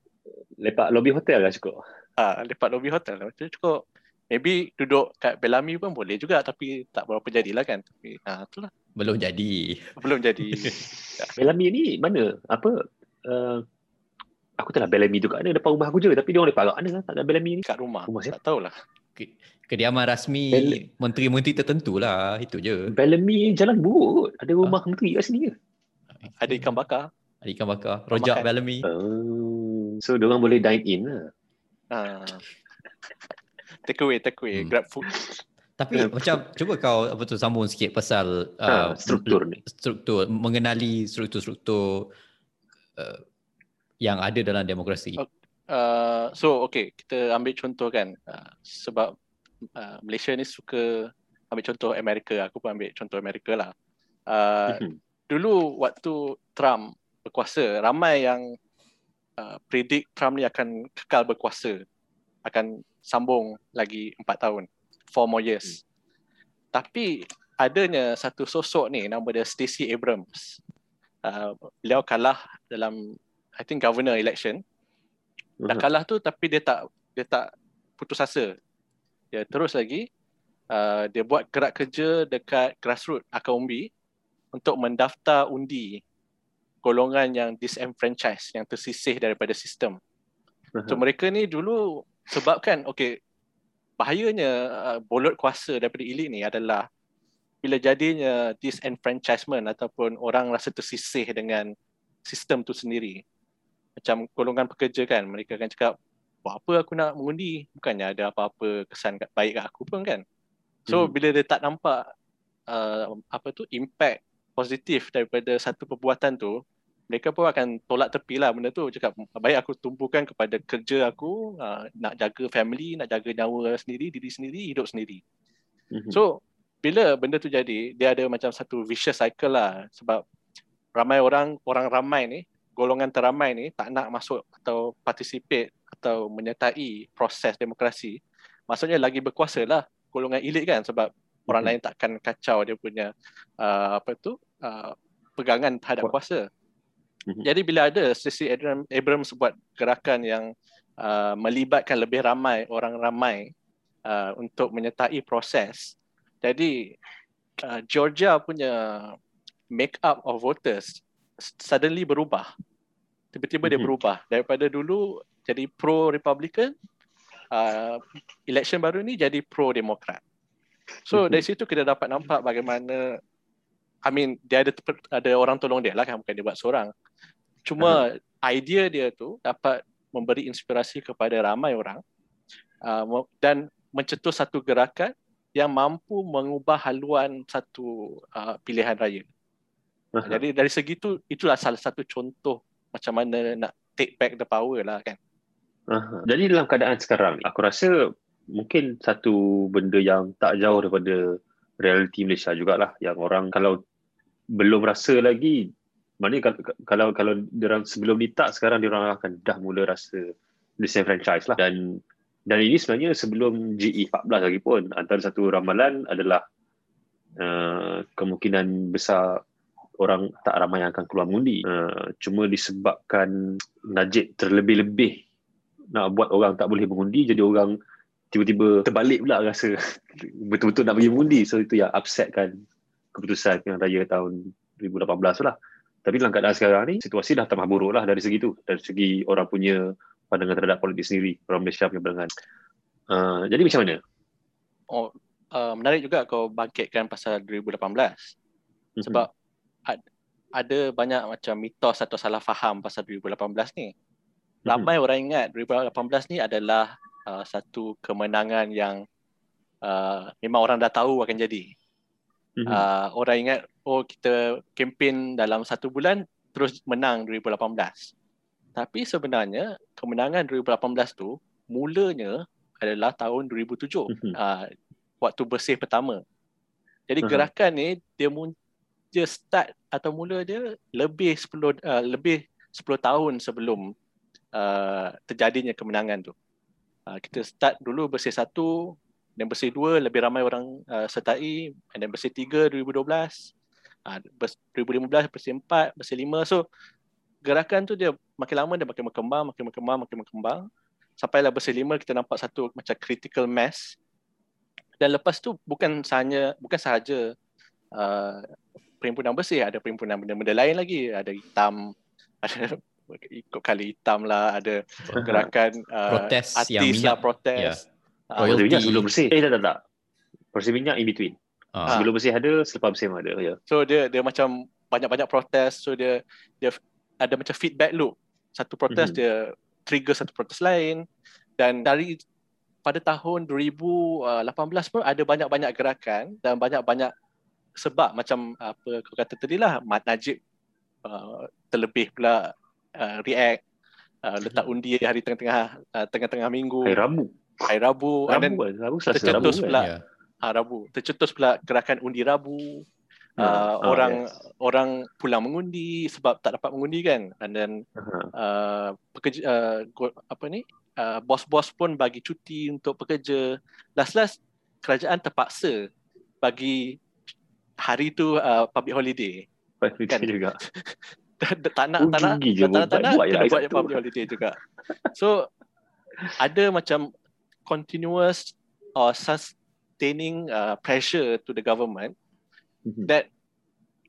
Lepak lobby hotel lah cukup. uh, lepak lobby hotel lah macam cukup maybe duduk kat Bellamy pun boleh juga tapi tak berapa jadilah kan tapi uh, itulah Belum jadi. belum jadi [laughs] Bellamy ni mana? Apa? Uh, aku telah Bellamy tu kat mana? Depan rumah aku je. Tapi dia orang lepak kat mana? Tak ada Bellamy ni. kat rumah Rumah siapa? tak tahulah Kediaman rasmi Bel- menteri-menteri tertentu lah. Itu je. Bellamy jalan buruk. Ada rumah menteri kat sini ke? ada ikan bakar Ada ikan bakar. Rojak makan. Bellamy. Oh. So, dia orang boleh dine in lah. uh, take away take away Hmm. grab food Tapi Ya. macam cuba kau apa tu sambung sikit pasal Ha, uh, struktur ni. struktur mengenali struktur-struktur uh, yang ada dalam demokrasi. Uh, so okay kita ambil contoh kan uh, sebab uh, Malaysia ni suka ambil contoh Amerika aku pun ambil contoh Amerika lah uh, dulu waktu Trump berkuasa ramai yang uh, predict Trump ni akan kekal berkuasa akan sambung lagi empat tahun, four more years. Hmm. Tapi adanya satu sosok ni nama dia Stacey Abrams. Uh, beliau kalah dalam I think governor election. Dah hmm. kalah tu tapi dia tak dia tak putus asa. Dia terus lagi uh, dia buat gerak kerja dekat grassroots Akaumbi untuk mendaftar undi golongan yang disenfranchised yang tersisih daripada sistem. So mereka ni dulu sebabkan okey bahayanya uh, bolot kuasa daripada elit ni adalah bila jadinya disenfranchisement ataupun orang rasa tersisih dengan sistem tu sendiri. Macam golongan pekerja kan, mereka akan cakap, buat apa aku nak mengundi? Bukannya ada apa-apa kesan baik kat aku pun kan. So hmm. bila dia tak nampak uh, apa tu impact positif daripada satu perbuatan tu, mereka pun akan tolak tepi lah benda tu. Cakap, baik aku tumpukan kepada kerja aku, uh, nak jaga family, nak jaga nyawa sendiri, diri sendiri, hidup sendiri. hmm So bila benda tu jadi, dia ada macam satu vicious cycle lah. Sebab ramai orang, orang ramai ni, golongan teramai ni tak nak masuk atau participate atau menyertai proses demokrasi. Maksudnya lagi berkuasa lah golongan elit kan sebab mm-hmm. Orang lain takkan kacau dia punya uh, apa tu uh, pegangan terhadap kuasa. Mm-hmm. Jadi bila ada Stacey Abrams buat gerakan yang uh, melibatkan lebih ramai orang ramai uh, untuk menyertai proses jadi uh, Georgia punya make up of voters suddenly berubah. Tiba-tiba mm-hmm. dia mhm. berubah daripada dulu jadi pro Republican, uh, election baru ni jadi pro Democrat. So dari situ kita dapat nampak bagaimana I mean dia ada ada orang tolong dia lah kan bukan dia buat seorang. Cuma uh-huh. idea dia tu dapat memberi inspirasi kepada ramai orang uh, dan mencetus satu gerakan yang mampu mengubah haluan satu uh, pilihan raya. Uh-huh. Jadi dari segi itu itulah salah satu contoh macam mana nak take back the power lah kan. Uh-huh. Jadi dalam keadaan sekarang aku rasa mungkin satu benda yang tak jauh daripada realiti Malaysia jugalah. Yang orang kalau belum rasa lagi maknanya kalau kalau dia sebelum ni tak sekarang dia orang akan dah mula rasa disenfranchise lah. Dan dan ini sebenarnya sebelum GE14 lagi pun antara satu ramalan adalah uh, kemungkinan besar orang tak ramai yang akan keluar mengundi. Uh, cuma disebabkan Najib terlebih-lebih nak buat orang tak boleh mengundi jadi orang tiba-tiba terbalik pula rasa. [laughs] Betul-betul nak pergi mengundi so itu yang upset kan. Keputusan yang raya tahun 2018 lah. Tapi dalam keadaan sekarang ni situasi dah tambah buruk lah dari segi tu. Dari segi orang punya pandangan terhadap politik sendiri. Orang Malaysia punya pandangan. Uh, jadi macam mana? Oh uh, menarik juga kau bangkitkan pasal 2018 mm-hmm. sebab ad, ada banyak macam mitos atau salah faham pasal 2018 ni. Ramai mm-hmm. orang ingat 2018 ni adalah uh, satu kemenangan yang uh, memang orang dah tahu akan jadi mm-hmm. uh, orang ingat oh kita kempen dalam satu bulan terus menang 2018 tapi sebenarnya kemenangan 2018 tu mulanya adalah tahun 2007 mm-hmm. uh, waktu bersih pertama. Jadi uh-huh. gerakan ni dia dia start atau mula dia lebih 10 uh, lebih 10 tahun sebelum uh, terjadinya kemenangan tu. Uh, kita start dulu bersih satu dan bersih dua lebih ramai orang uh, sertai dan bersih tiga 2012 uh, 2015 bersih empat bersih lima so gerakan tu dia makin lama dia makin berkembang, makin berkembang, makin berkembang. Sampailah bersih lima kita nampak satu macam critical mass. Dan lepas tu bukan sahaja bukan sahaja uh, perhimpunan bersih, ada perhimpunan benda-benda lain lagi, ada hitam, [laughs] ada ikut kali hitam lah, ada gerakan uh, protes artis yang minyak, lah, protes. Yeah. Uh, oh, minyak sebelum bersih. Eh, tak, tak, tak. Bersih minyak in between. Uh. Sebelum bersih ada, selepas bersih ada. Yeah. So dia dia macam banyak-banyak protes. So dia dia ada macam feedback loop. Satu protes mm-hmm. dia trigger satu protes lain dan dari pada tahun 2018 pun ada banyak-banyak gerakan dan banyak-banyak sebab macam apa kau kata tadi lah Mat Najib uh, terlebih pula uh, react uh, letak undi hari tengah-tengah uh, tengah-tengah minggu hari Rabu hari Rabu Rabu, Rabu, Rabu tercetus Rabu, pula ya. ha, Rabu tercetus pula gerakan undi Rabu uh, Ah, orang yes. orang pulang mengundi sebab tak dapat mengundi kan and then Aha. uh, pekerja uh, go- apa ni uh, bos-bos pun bagi cuti untuk pekerja last-last kerajaan terpaksa bagi hari tu uh, public holiday Kan? Kan? juga. [laughs] [laughs] tak nak tak nak tak nak nak buat kena Sabtu. public holiday juga so ada macam continuous or sustaining uh, pressure to the government Mhm. that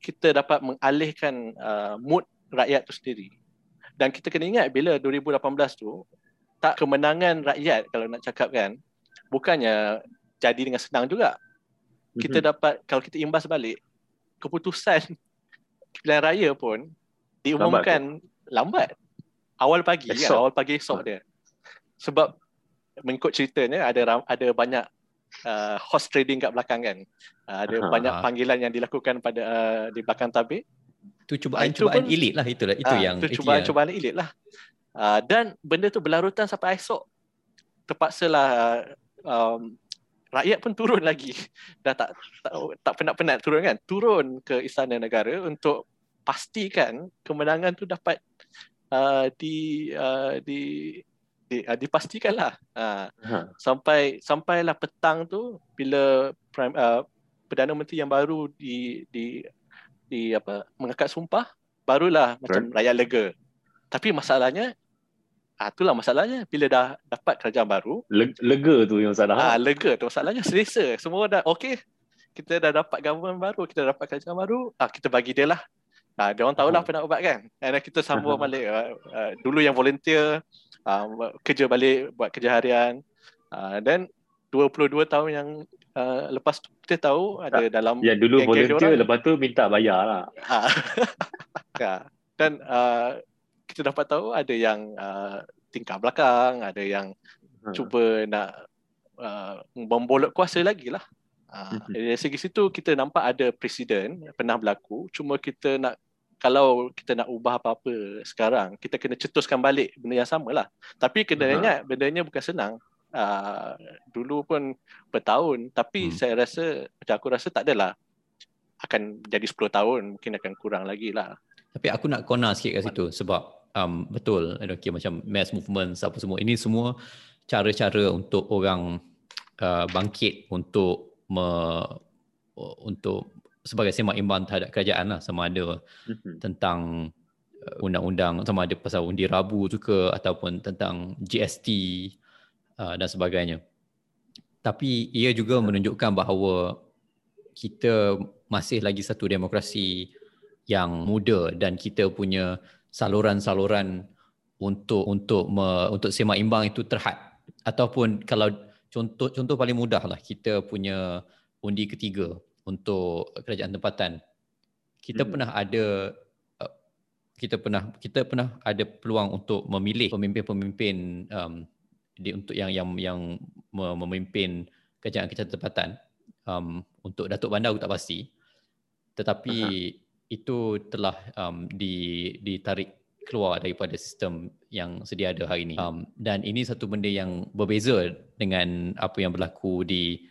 kita dapat mengalihkan uh, mood rakyat tu sendiri. Dan kita kena ingat bila 2018 tu tak kemenangan rakyat kalau nak cakap kan bukannya jadi dengan senang juga. Kita Mhm. dapat kalau kita imbas balik keputusan [laughs] pilihan raya pun diumumkan lambat. Awal pagi kan, Esok. awal pagi esok dia. Sebab mengikut ceritanya ada ram- ada banyak uh, horse trading kat belakang kan. Uh, ada Aha. banyak panggilan yang dilakukan pada uh, di belakang tabir. Itu Ah, cubaan-cubaan itu pun- elit lah itulah itu Ah, yang itu itu cubaan yang- cubaan elit lah. Uh, dan benda tu berlarutan sampai esok. Terpaksalah uh, um, rakyat pun turun lagi. [laughs] Dah tak tak, tak penat-penat turun kan. Turun ke istana negara untuk pastikan kemenangan tu dapat uh, di uh, di di uh, dipastikan lah. Uh, Aha. sampai sampailah petang tu bila prime, uh, perdana menteri yang baru di di di apa mengangkat sumpah barulah macam rakyat lega. Tapi masalahnya ah itulah masalahnya bila dah dapat kerajaan baru Le- Lega tu yang salah. ah lega tu masalahnya selesa semua dah okey kita dah dapat government baru kita dah dapat kerajaan baru ah kita bagi dia lah Ah, dia orang tahulah apa nak buat kan. Dan kita sambung balik uh, uh, dulu yang volunteer uh, kerja balik buat kerja harian. Uh, dan 22 tahun yang uh, lepas tu kita tahu ada dalam Yang dulu volunteer orang. lepas tu minta bayar lah. Ah. [laughs] ya. Dan uh, kita dapat tahu ada yang uh, tingkah belakang, ada yang Ha. cuba nak uh, membolot kuasa lagi lah. Uh, Mhm. dari segi situ kita nampak ada presiden pernah berlaku. Cuma kita nak kalau kita nak ubah apa-apa sekarang kita kena cetuskan balik benda yang sama lah. Tapi kena Aha. ingat bendanya bukan senang. Uh, dulu pun bertahun. Tapi Hmm. saya rasa macam aku rasa tak adalah. Akan jadi 10 tahun mungkin akan kurang lagi lah. Tapi aku nak corner sikit kat situ sebab um, betul okay, macam mass movement apa semua. Ini semua cara-cara untuk orang uh, bangkit untuk me, untuk sebagai semak imbang terhadap kerajaan lah sama ada Mhm. tentang uh, undang-undang sama ada pasal undi rabu tu ke ataupun tentang GST uh, dan sebagainya. Tapi ia juga menunjukkan bahawa kita masih lagi satu demokrasi yang muda dan kita punya saluran-saluran untuk untuk me, untuk semak imbang itu terhad ataupun kalau contoh contoh paling mudah lah kita punya undi ketiga untuk kerajaan tempatan. Kita Mhm. pernah ada uh, kita pernah kita pernah ada peluang untuk memilih pemimpin-pemimpin um, di untuk yang yang yang me- memimpin kerajaan-kerajaan tempatan. Um, untuk Datuk Bandar aku tak pasti. Tetapi itu telah um, di ditarik keluar daripada sistem yang sedia ada hari ini um, dan ini satu benda yang berbeza dengan apa yang berlaku di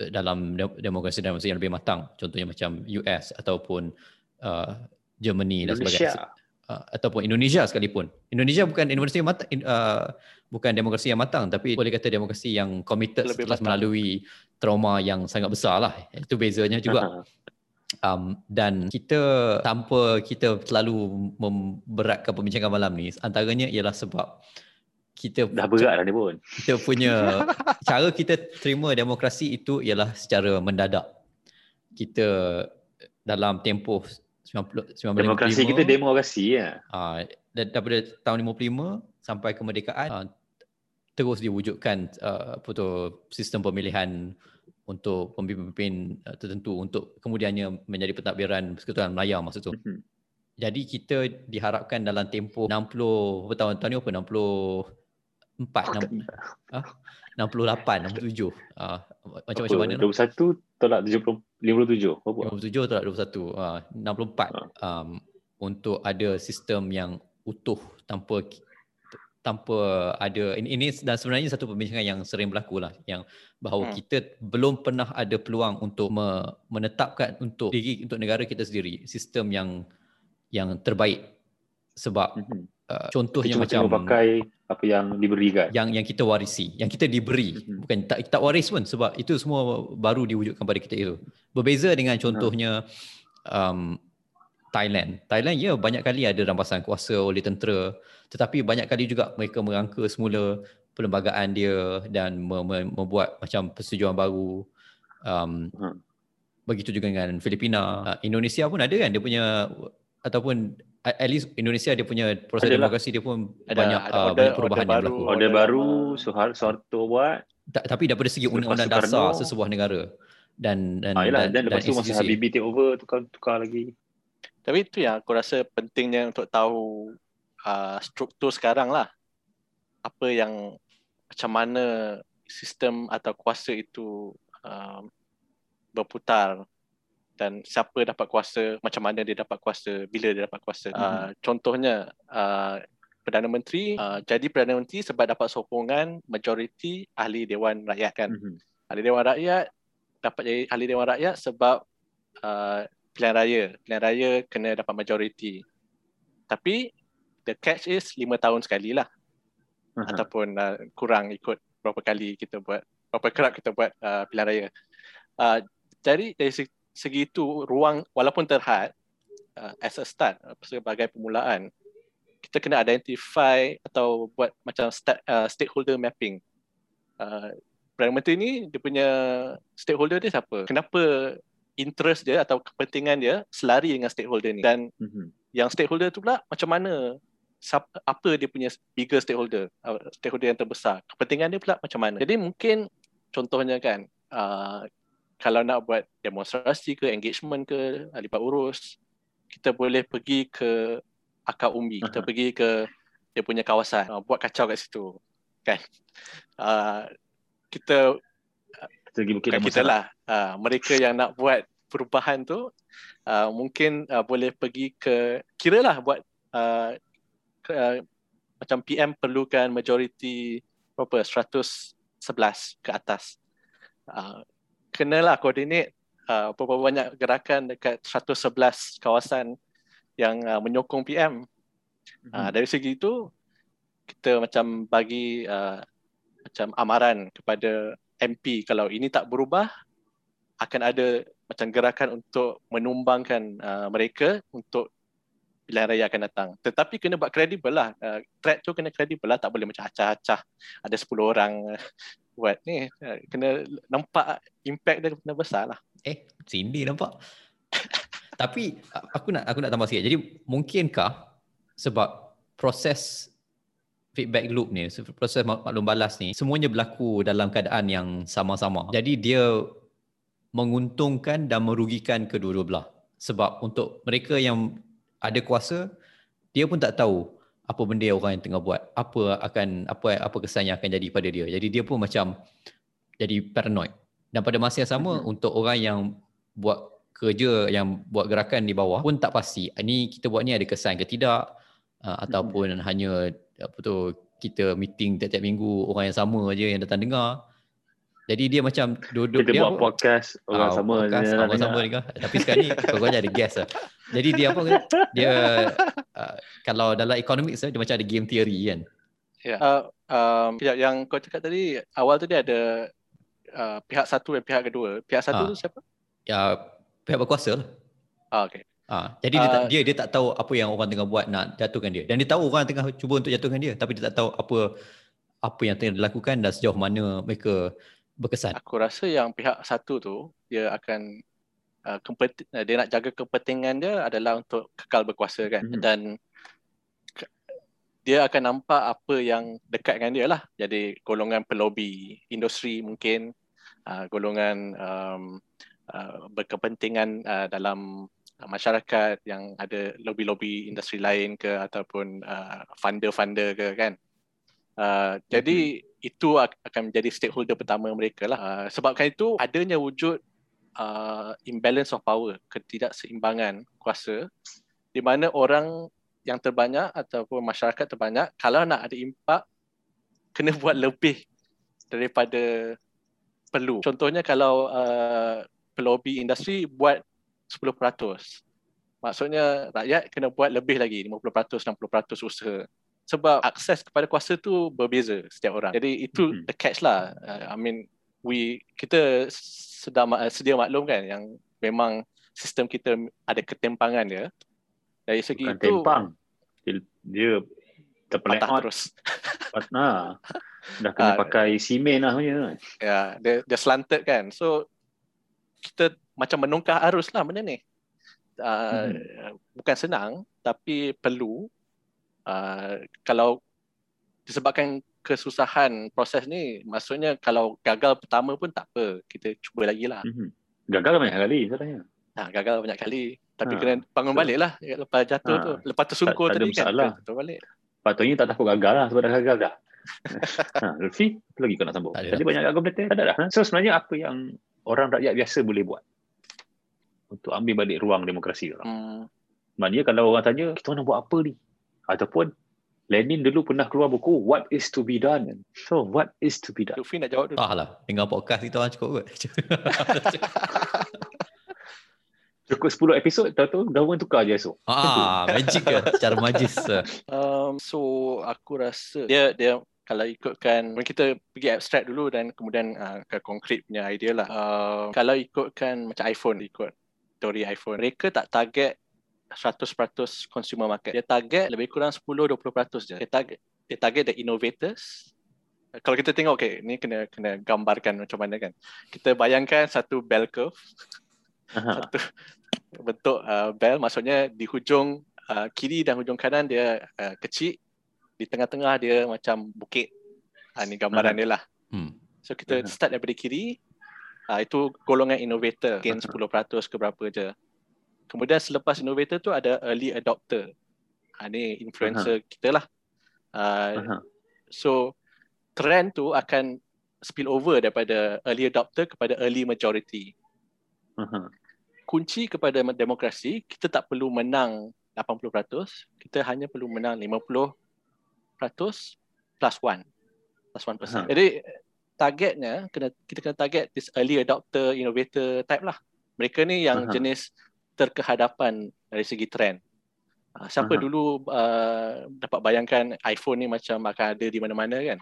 eh, dalam de- demokrasi-demokrasi yang lebih matang contohnya macam US ataupun uh, Germany dan sebagainya Indonesia. uh, ataupun Indonesia sekalipun. Indonesia bukan demokrasi yang matang, uh, bukan demokrasi yang matang tapi boleh kata demokrasi yang committed Lebih setelah matang. melalui trauma yang sangat besar lah. Itu bezanya juga. Aha. Um, dan kita tanpa kita terlalu memberatkan perbincangan malam ni antaranya ialah sebab kita Dah berat dah ni pun. kita punya [laughs] cara kita terima demokrasi itu ialah secara mendadak. Kita dalam tempoh 90 1955 Demokrasi kita demokrasi ya. uh, daripada tahun 55 sampai kemerdekaan uh, terus diwujudkan uh, apa tu sistem pemilihan untuk pemimpin uh, tertentu untuk kemudiannya menjadi pentadbiran Persekutuan Melayu masa tu. Mhm. Jadi kita diharapkan dalam tempoh 60 berapa tahun tahun ni apa 64 enam- ah, 68 67 ah macam-macam mana lah. 21 tolak 70 57. Berapa? 57 tolak 21 ah 64 um, untuk ada sistem yang utuh tanpa tanpa ada ini, ini dan sebenarnya satu perbincangan yang sering berlaku lah yang bahawa hmm. kita belum pernah ada peluang untuk me, menetapkan untuk diri untuk negara kita sendiri sistem yang yang terbaik sebab hmm. uh, contohnya Cuma macam pakai apa yang diberikan yang yang kita warisi yang kita diberi hmm. bukan tak tak waris pun sebab itu semua baru diwujudkan pada kita itu berbeza dengan contohnya um, Thailand. Thailand ya banyak kali ada rampasan kuasa oleh tentera tetapi banyak kali juga mereka merangka semula perlembagaan dia dan membuat macam persetujuan baru. Um, hmm. Begitu juga dengan Filipina. Uh, Indonesia pun ada kan dia punya ataupun at least Indonesia dia punya proses Adalah. demokrasi dia pun ada, banyak ada uh, banyak perubahan order yang berlaku. Order, baru Soeharto buat. Ta- tapi daripada segi undang-undang dasar sesebuah negara dan dan ah, yalah, dan, dan, dan lepas tu masa Habibie take over tukar tukar lagi. Tapi itu yang aku rasa pentingnya untuk tahu uh, struktur sekarang lah. Apa yang macam mana sistem atau kuasa itu uh, berputar dan siapa dapat kuasa, macam mana dia dapat kuasa, bila dia dapat kuasa. Mm-hmm. Uh, contohnya uh, Perdana Menteri uh, jadi Perdana Menteri sebab dapat sokongan majoriti ahli Dewan Rakyat kan. Mm-hmm. Ahli Dewan Rakyat dapat jadi ahli Dewan Rakyat sebab uh, pilihan raya. Pilihan raya kena dapat majoriti. Tapi the catch is lima tahun sekali lah. Uh-huh. Ataupun uh, kurang ikut berapa kali kita buat, berapa kerap kita buat uh, pilihan raya. Uh, jadi dari segi itu ruang walaupun terhad uh, as a start uh, sebagai permulaan kita kena identify atau buat macam start, uh, stakeholder mapping. Uh, Perdana Menteri ni dia punya stakeholder dia siapa? Kenapa interest dia atau kepentingan dia selari dengan stakeholder ni? Dan mm-hmm. yang stakeholder tu pula macam mana? Apa dia punya bigger stakeholder? Uh, stakeholder yang terbesar. Kepentingan dia pula macam mana? Jadi mungkin contohnya kan uh, kalau nak buat demonstrasi ke engagement ke libat urus kita boleh pergi ke akar umbi uh-huh. kita pergi ke dia punya kawasan uh, buat kacau kat situ kan [laughs] uh, kita bukan kita lah uh, mereka yang nak buat perubahan tu uh, mungkin uh, boleh pergi ke kira lah buat uh, ke, uh, macam PM perlukan majoriti berapa 111 ke atas uh, kenalah koordinat uh, berapa banyak gerakan dekat 111 kawasan yang uh, menyokong PM. Mm-hmm. Uh, dari segi itu kita macam bagi uh, macam amaran kepada MP kalau ini tak berubah akan ada macam gerakan untuk menumbangkan uh, mereka untuk pilihan raya akan datang. Tetapi kena buat kredibel lah. Uh, threat tu kena kredibel lah. Tak boleh macam acah-acah. Ada 10 orang buat ni eh, kena nampak impact dia kena besar lah. Eh, sini nampak. [laughs] Tapi aku nak aku nak tambah sikit. Jadi mungkinkah sebab proses feedback loop ni, proses maklum balas ni, semuanya berlaku dalam keadaan yang sama-sama. Jadi dia menguntungkan dan merugikan kedua-dua belah. Sebab untuk mereka yang ada kuasa, dia pun tak tahu apa benda orang yang tengah buat apa akan apa apa kesan yang akan jadi pada dia jadi dia pun macam jadi paranoid dan pada masa yang sama mm-hmm. untuk orang yang buat kerja yang buat gerakan di bawah pun tak pasti ini kita buat ni ada kesan ke tidak uh, ataupun mm-hmm. hanya apa tu kita meeting tiap-tiap minggu orang yang sama aja yang datang dengar jadi dia macam duduk kita dia buat podcast orang uh, sama podcast, orang sama dengar tapi sekarang ni kau ada guest lah jadi dia apa dia uh, kalau dalam ekonomi dia macam ada game theory kan. Ya. Yeah. Uh, um, yang kau cakap tadi awal tu dia ada uh, pihak satu dan pihak kedua. Pihak satu uh, tu siapa? Ya pihak berkuasa lah. Ah, okay. Ah, jadi uh, dia, tak, dia dia tak tahu apa yang orang tengah buat nak jatuhkan dia. Dan dia tahu orang tengah cuba untuk jatuhkan dia tapi dia tak tahu apa apa yang tengah dilakukan dan sejauh mana mereka berkesan. Aku rasa yang pihak satu tu dia akan uh, uh, dia nak jaga kepentingan dia adalah untuk kekal berkuasa kan mm-hmm. dan dia akan nampak apa yang dekat dengan dia lah jadi golongan pelobi industri mungkin uh, golongan um, uh, berkepentingan uh, dalam masyarakat yang ada lobby-lobby industri lain ke ataupun uh, funder-funder ke kan uh, jadi mm-hmm. itu akan menjadi stakeholder pertama mereka lah uh, sebabkan itu adanya wujud uh, imbalance of power, ketidakseimbangan kuasa di mana orang yang terbanyak ataupun masyarakat terbanyak kalau nak ada impak kena buat [laughs] lebih daripada perlu. Contohnya kalau uh, pelobi industri buat 10%. Maksudnya rakyat kena buat lebih lagi 50%, 60% usaha. Sebab akses kepada kuasa tu berbeza setiap orang. Jadi itu mm-hmm. the catch lah. Uh, I mean we kita sedang sedia maklum kan yang memang sistem kita ada ketempangan dia. Dari segi Bukan itu tempang. Dia, dia terpelat terus. [laughs] Patna. Dah kena Ah. pakai simen lah punya. Ya, dia dia slanted kan. So kita macam menungkah arus lah benda ni. Uh, Bukan senang tapi perlu. Uh, kalau disebabkan kesusahan proses ni, maksudnya kalau gagal pertama pun tak apa. Kita cuba lagi lah. Mhm. Gagal banyak kali sebenarnya. Nah, gagal banyak kali. Tapi Ha. kena bangun balik lah lepas jatuh Ha. tu. Lepas tersungkur Tak- tak ada tadi kan. masalah. Betul balik. Patutnya tak takut gagal lah sebab dah gagal dah. [laughs] ha, Lutfi, apa lagi kau nak sambung? Tadi banyak argumentatif. Tak ada dah. So sebenarnya apa yang orang rakyat biasa boleh buat untuk ambil balik ruang demokrasi orang? Hmm. Maknanya kalau orang tanya, kita nak buat apa ni? Ataupun Lenin dulu pernah keluar buku What is to be done? So what is to be done? Luffy nak jawab dulu. Tak lah. Dengar podcast kita orang cukup kot. [laughs] Cukup 10 episod, tahu-tahu government tukar je esok. ah, [laughs] magic ke? Cara majis. Um, so aku rasa dia dia kalau ikutkan kita pergi abstract dulu dan kemudian uh, ke konkret punya idea lah. Uh, kalau ikutkan macam iPhone ikut teori iPhone, mereka tak target 100% consumer market. Dia target lebih kurang 10-20% je. Dia target dia target the innovators. Kalau kita tengok okay, ni kena kena gambarkan macam mana kan. Kita bayangkan satu bell curve Aha. [laughs] satu bentuk uh, bell maksudnya di hujung uh, kiri dan hujung kanan dia uh, kecil di tengah-tengah dia macam bukit ha, ni gambaran dia lah Hmm. so kita start daripada kiri uh, itu golongan innovator Mhm. 10% ke berapa je kemudian selepas innovator tu ada early adopter ha, ni influencer kita lah uh, Aha. so trend tu akan spill over daripada early adopter kepada early majority Aha. kunci kepada demokrasi kita tak perlu menang 80%, kita hanya perlu menang 50% plus 1 plus 1%. Aha. Jadi targetnya kena kita kena target this early adopter innovator type lah. Mereka ni yang Aha. jenis terkehadapan dari segi trend. Uh, siapa Aha. dulu uh, dapat bayangkan iPhone ni macam akan ada di mana-mana kan?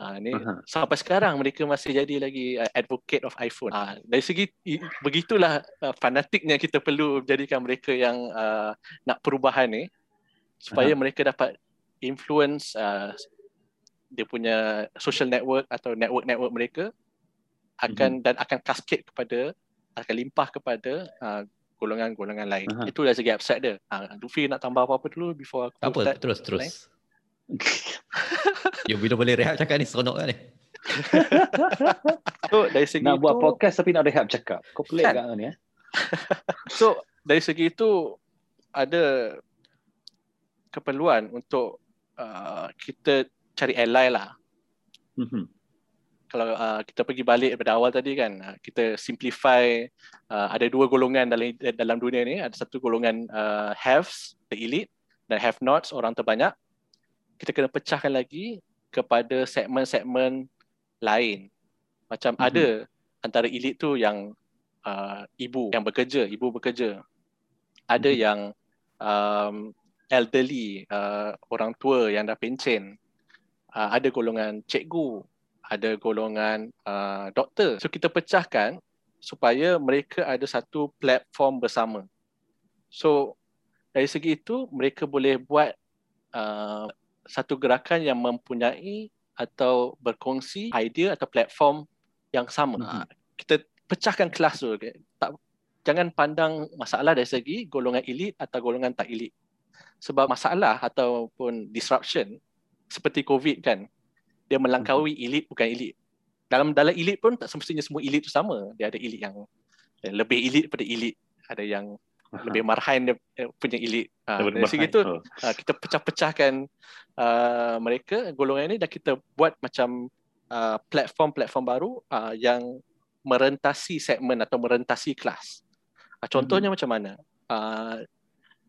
Uh, ni Aha. sampai sekarang mereka masih jadi lagi uh, advocate of iPhone. Uh, dari segi i- begitulah uh, fanatiknya kita perlu jadikan mereka yang uh, nak perubahan ni supaya mereka dapat influence uh, dia punya social network atau network-network mereka akan dan akan cascade kepada akan limpah kepada uh, golongan-golongan lain. Aha. Itu dari segi abstract dia. Uh, Luffy nak tambah apa-apa dulu before aku Tak apa, start? terus, terus. Ya, bila boleh rehat cakap ni, seronok kan ni. [laughs] So dari segi Nak itu, buat podcast tapi nak rehab cakap. Kau pelik Kan? kan ni eh? [laughs] So dari segi itu ada keperluan untuk uh, kita cari ally lah. Mhm. Kalau uh, kita pergi balik daripada awal tadi kan, uh, kita simplify uh, ada dua golongan dalam dalam dunia ni, ada satu golongan uh, haves, the elite dan have nots, orang terbanyak. Kita kena pecahkan lagi kepada segmen-segmen lain. Macam Mhm. ada antara elite tu yang uh, ibu yang bekerja, ibu bekerja. Ada Mhm. yang um, elderly, uh, orang tua yang dah pencen. Uh, ada golongan cikgu, ada golongan uh, doktor. So kita pecahkan supaya mereka ada satu platform bersama. So dari segi itu mereka boleh buat uh, satu gerakan yang mempunyai atau berkongsi idea atau platform yang sama. Mhm. Uh, kita pecahkan kelas tu. Okay? Tak jangan pandang masalah dari segi golongan elit atau golongan tak elit. Sebab masalah ataupun disruption seperti COVID kan, dia melangkaui elit bukan elit. Dalam dalam elit pun tak semestinya semua elit tu sama. Dia ada elit yang lebih elit daripada elit. Ada yang lebih marhain dia eh, punya elit. Ha, dari segi itu Oh. kita pecah-pecahkan uh, mereka golongan ini dan kita buat macam uh, platform-platform baru uh, yang merentasi segmen atau merentasi kelas. Uh, contohnya macam mana? Uh,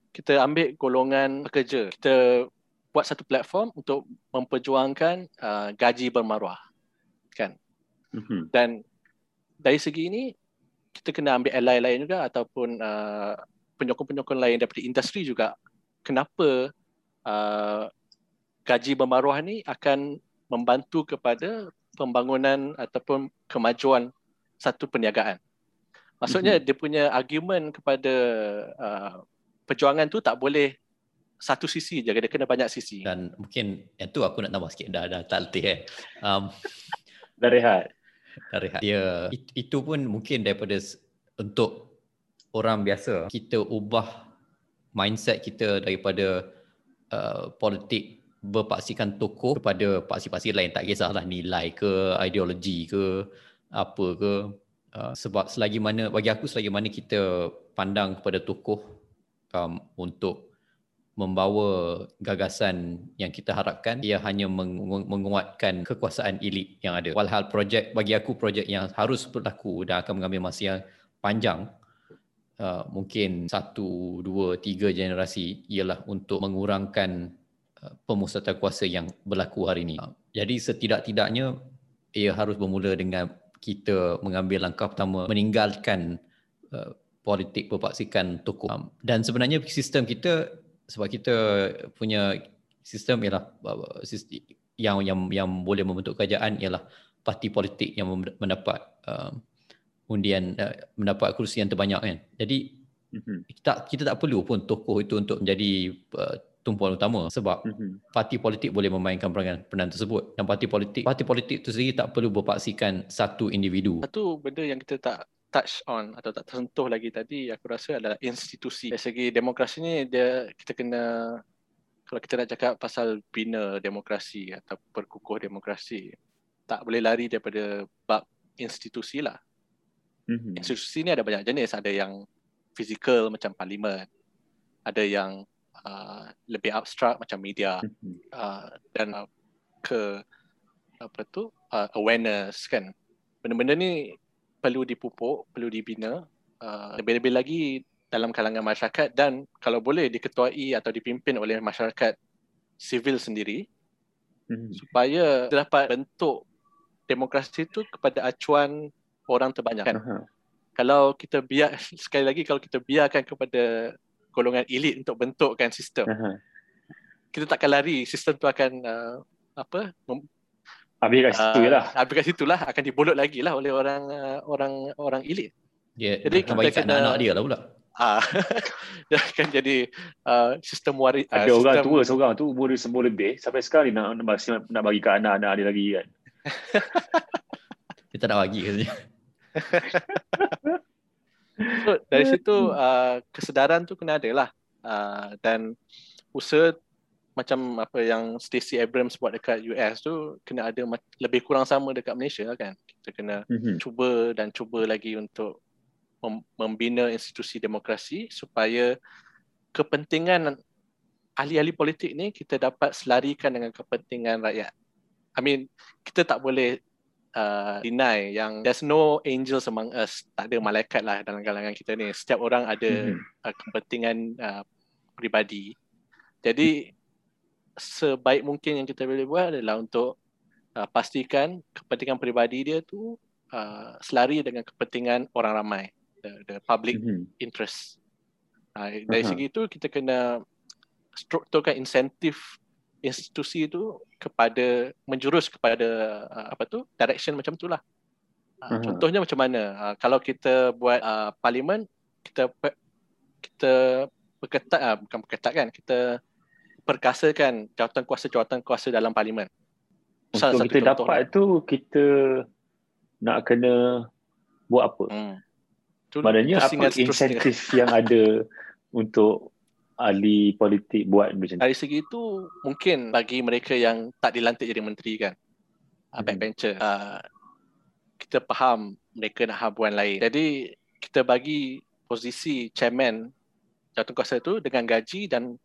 kita ambil golongan pekerja. Kita buat satu platform untuk memperjuangkan uh, gaji bermaruah. Kan? Mhm. Dan dari segi ini, kita kena ambil ally lain juga ataupun uh, penyokong-penyokong lain daripada industri juga. Kenapa uh, gaji bermaruah ni akan membantu kepada pembangunan ataupun kemajuan satu perniagaan. Maksudnya Mhm. dia punya argument kepada uh, perjuangan tu tak boleh satu sisi je, dia kena banyak sisi. Dan mungkin yang tu aku nak tambah sikit dah dah tak letih eh. Um, [laughs] Dah rehat. dah rehat. Dia it, itu pun mungkin daripada untuk orang biasa kita ubah mindset kita daripada uh, politik berpaksikan tokoh kepada paksi-paksi lain tak kisahlah nilai ke ideologi ke apa ke uh, sebab selagi mana bagi aku selagi mana kita pandang kepada tokoh um, untuk membawa gagasan yang kita harapkan ia hanya meng- menguatkan kekuasaan elit yang ada. Walhal projek bagi aku projek yang harus berlaku dan akan mengambil masa yang panjang uh, mungkin satu, dua, tiga generasi ialah untuk mengurangkan uh, pemusatan kuasa yang berlaku hari ini. Uh, jadi setidak-tidaknya ia harus bermula dengan kita mengambil langkah pertama meninggalkan uh, politik berpaksikan tokoh. Um, dan sebenarnya sistem kita sebab kita punya sistem ialah sistem yang yang yang boleh membentuk kerajaan ialah parti politik yang mendapat uh, undian uh, mendapat kerusi yang terbanyak kan. Jadi Mhm. kita kita tak perlu pun tokoh itu untuk menjadi uh, tumpuan utama sebab Mhm. parti politik boleh memainkan peranan peranan tersebut dan parti politik parti politik itu sendiri tak perlu berpaksikan satu individu. Satu benda yang kita tak touch on atau tak tersentuh lagi tadi aku rasa adalah institusi. Dari segi demokrasi ni dia kita kena kalau kita nak cakap pasal bina demokrasi atau perkukuh demokrasi tak boleh lari daripada bab institusi lah. Mhm. Institusi ni ada banyak jenis, ada yang fizikal macam parlimen, ada yang uh, lebih abstrak macam media Mhm. uh, dan uh, ke apa tu uh, awareness kan benda-benda ni perlu dipupuk perlu dibina uh, lebih-lebih lagi dalam kalangan masyarakat dan kalau boleh diketuai atau dipimpin oleh masyarakat sivil sendiri Mhm. supaya dapat bentuk demokrasi itu kepada acuan orang terbanyak kan Aha. kalau kita biar [laughs] sekali lagi kalau kita biarkan kepada golongan elit untuk bentukkan sistem Aha. kita takkan lari sistem tu akan uh, apa mem- Habis kat situ je lah. habis kat situ lah akan dibolot lagi lah oleh orang uh, orang orang elit. Dia Jadi kita bagi kena- anak-anak dia lah pula. Ah, [laughs] dia akan jadi uh, sistem waris. Uh, Ada orang tua seorang tu umur dia sembuh lebih sampai sekarang dia nak nak bagi, nak bagi kat anak-anak dia lagi kan. [laughs] Dia tak nak bagi katanya. So, dari situ uh, kesedaran tu kena ada lah. Uh, dan usaha macam apa yang Stacey Abrams buat dekat US tu kena ada ma- lebih kurang sama dekat Malaysia lah kan. Kita kena Mhm. cuba dan cuba lagi untuk mem- membina institusi demokrasi supaya kepentingan ahli-ahli politik ni kita dapat selarikan dengan kepentingan rakyat. I mean, kita tak boleh uh, deny yang there's no angels among us. Tak ada malaikat lah dalam kalangan kita ni. Setiap orang ada Mhm. uh, kepentingan uh, peribadi. Jadi sebaik mungkin yang kita boleh buat adalah untuk uh, pastikan kepentingan peribadi dia tu uh, selari dengan kepentingan orang ramai, the, the public Mhm. interest. Uh, dari Aha. segi itu kita kena strukturkan insentif institusi itu kepada menjurus kepada uh, apa tu direction macam tu lah. Uh, Aha. contohnya macam mana? Uh, kalau kita buat uh, parlimen kita kita perketat uh, bukan perketat kan kita perkasakan jawatan kuasa-jawatan kuasa dalam parlimen. Salah Untuk kita contoh dapat lah. tu kita nak kena buat apa? Hmm. Maknanya apa insentif [laughs] yang ada untuk ahli politik buat macam tu? Dari segi itu mungkin bagi mereka yang tak dilantik jadi menteri kan uh, Mhm. backbencher uh, kita faham mereka nak habuan lain. Jadi kita bagi posisi chairman jawatan kuasa itu dengan gaji dan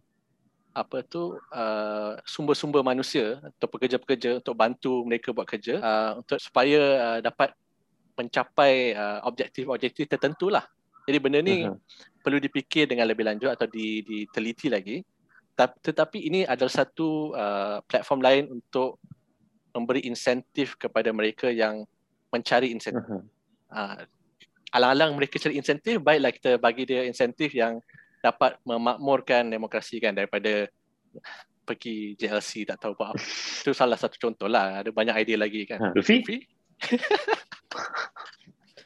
apa tu uh, sumber-sumber manusia atau pekerja-pekerja untuk bantu mereka buat kerja uh, untuk supaya uh, dapat mencapai uh, objektif-objektif tertentu lah Jadi benda ni Aha. perlu dipikir dengan lebih lanjut atau di, diteliti lagi. Ta- Tetapi ini adalah satu uh, platform lain untuk memberi insentif kepada mereka yang mencari insentif. Aha. Uh, alang-alang mereka cari insentif, baiklah kita bagi dia insentif yang dapat memakmurkan demokrasi kan daripada pergi JLC tak tahu apa. [laughs] Itu salah satu contoh lah. Ada banyak idea lagi kan. Ha, Luffy, Luffy? [laughs]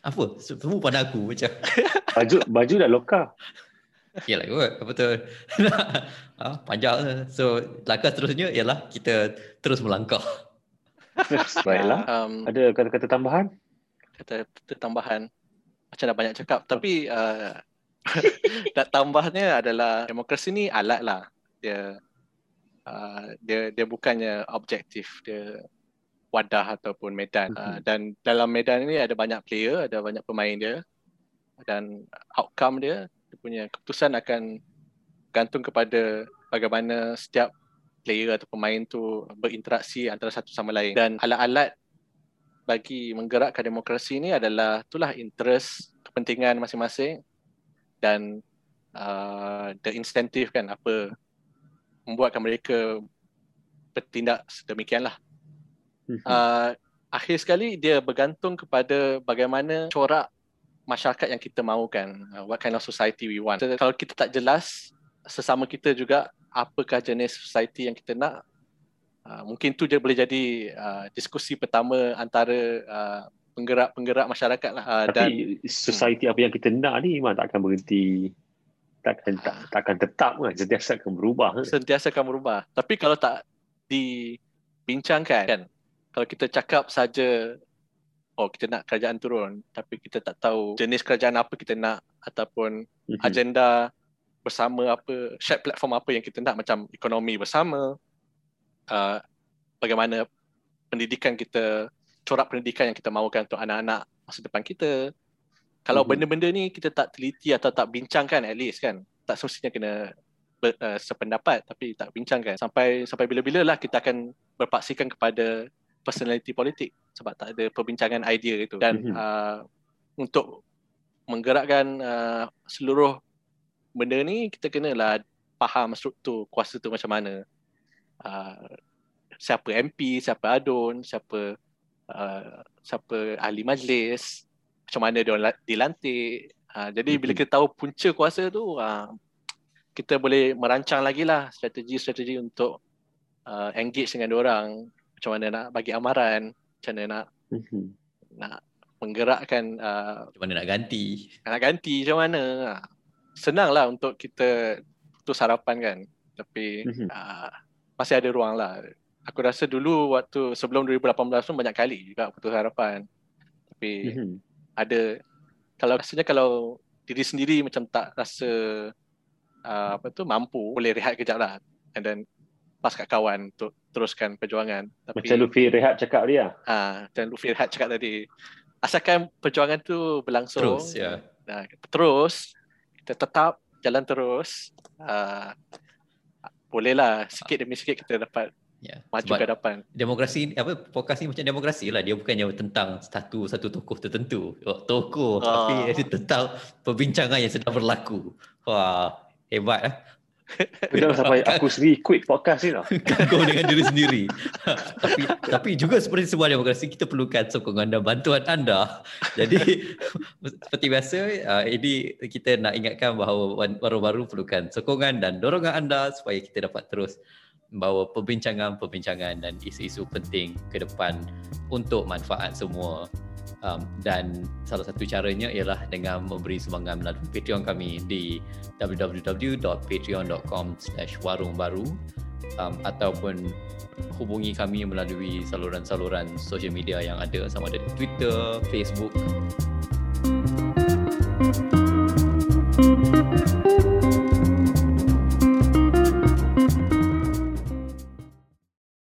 Apa? Semua pada aku macam. [laughs] baju baju dah lokal. Yalah kot, betul. ha, panjang. So, langkah seterusnya ialah kita terus melangkah. Baiklah. Um, Ada kata-kata tambahan? kata, kata tambahan macam dah banyak cakap tapi uh, [laughs] nak tambahnya adalah demokrasi ni alat lah. Dia uh, dia dia bukannya objektif dia wadah ataupun medan. Uh, dan dalam medan ni ada banyak player ada banyak pemain dia. Dan outcome dia dia punya keputusan akan gantung kepada bagaimana setiap player atau pemain tu berinteraksi antara satu sama lain. Dan alat-alat bagi menggerakkan demokrasi ni adalah itulah interest kepentingan masing-masing dan uh, the incentive kan apa membuatkan mereka bertindak sedemikianlah. Mhm. Uh, akhir sekali dia bergantung kepada bagaimana corak masyarakat yang kita mahukan. Uh, what kind of society we want. So, kalau kita tak jelas sesama kita juga apakah jenis society yang kita nak Uh, mungkin tu je boleh jadi uh, diskusi pertama antara uh, penggerak-penggerak masyarakat lah. Uh, dan Tapi society apa yang kita nak ni memang takkan berhenti takkan tak, takkan tetap kan sentiasa akan berubah kan? sentiasa akan berubah. Tapi kalau tak dibincangkan kan, kalau kita cakap saja oh kita nak kerajaan turun tapi kita tak tahu jenis kerajaan apa kita nak ataupun Mhm. agenda bersama apa, shared platform apa yang kita nak macam ekonomi bersama, uh, bagaimana pendidikan kita, corak pendidikan yang kita mahukan untuk anak-anak masa depan kita. Kalau Mhm. benda-benda ni kita tak teliti atau tak bincangkan at least kan, tak semestinya kena ber, uh, sependapat tapi tak bincangkan. Sampai sampai bila-bila lah kita akan berpaksikan kepada personality politik sebab tak ada perbincangan idea itu. Dan Mhm. uh, untuk menggerakkan uh, seluruh benda ni kita kenalah faham struktur kuasa tu macam mana. Uh, siapa MP, siapa adun, siapa uh, siapa ahli majlis, macam mana dia orang dilantik. Uh, jadi bila kita tahu punca kuasa tu, uh, kita boleh merancang lagi lah strategi-strategi untuk uh, engage dengan orang macam mana nak bagi amaran, macam mana nak Mhm. nak menggerakkan uh, Macam mana nak ganti. nak ganti macam mana. Senang lah untuk kita putus harapan kan. Tapi Mhm. uh, masih ada ruang lah. Aku rasa dulu waktu sebelum 2018 pun banyak kali juga putus harapan. Tapi Mhm. ada kalau rasanya kalau diri sendiri macam tak rasa uh, apa tu mampu boleh rehat kejap lah and then pas kat kawan untuk teruskan perjuangan tapi Macam Luffy rehat cakap dia. ah dan Luffy rehat cakap tadi asalkan perjuangan tu berlangsung Terus, ya. Nah, terus kita tetap jalan terus uh, bolehlah sikit demi sikit kita dapat Ya. maju Sebab ke depan demokrasi apa podcast ni macam demokrasi lah. Dia bukannya tentang satu satu tokoh tertentu. Oh, tokoh Ah. tapi dia tentang perbincangan yang sedang berlaku. Wah hebat lah. [laughs] Jangan sampai aku sendiri quit podcast ni tau. [laughs] kagum dengan diri sendiri. [laughs] Tapi tapi juga seperti sebuah demokrasi kita perlukan sokongan dan bantuan anda. Jadi seperti biasa uh, ini kita nak ingatkan bahawa baru-baru perlukan sokongan dan dorongan anda supaya kita dapat terus membawa perbincangan-perbincangan dan isu-isu penting ke depan untuk manfaat semua. Um, dan salah satu caranya ialah dengan memberi sumbangan melalui Patreon kami di www.patreon.com warungbaru um, ataupun hubungi kami melalui saluran-saluran social media yang ada sama ada di Twitter, Facebook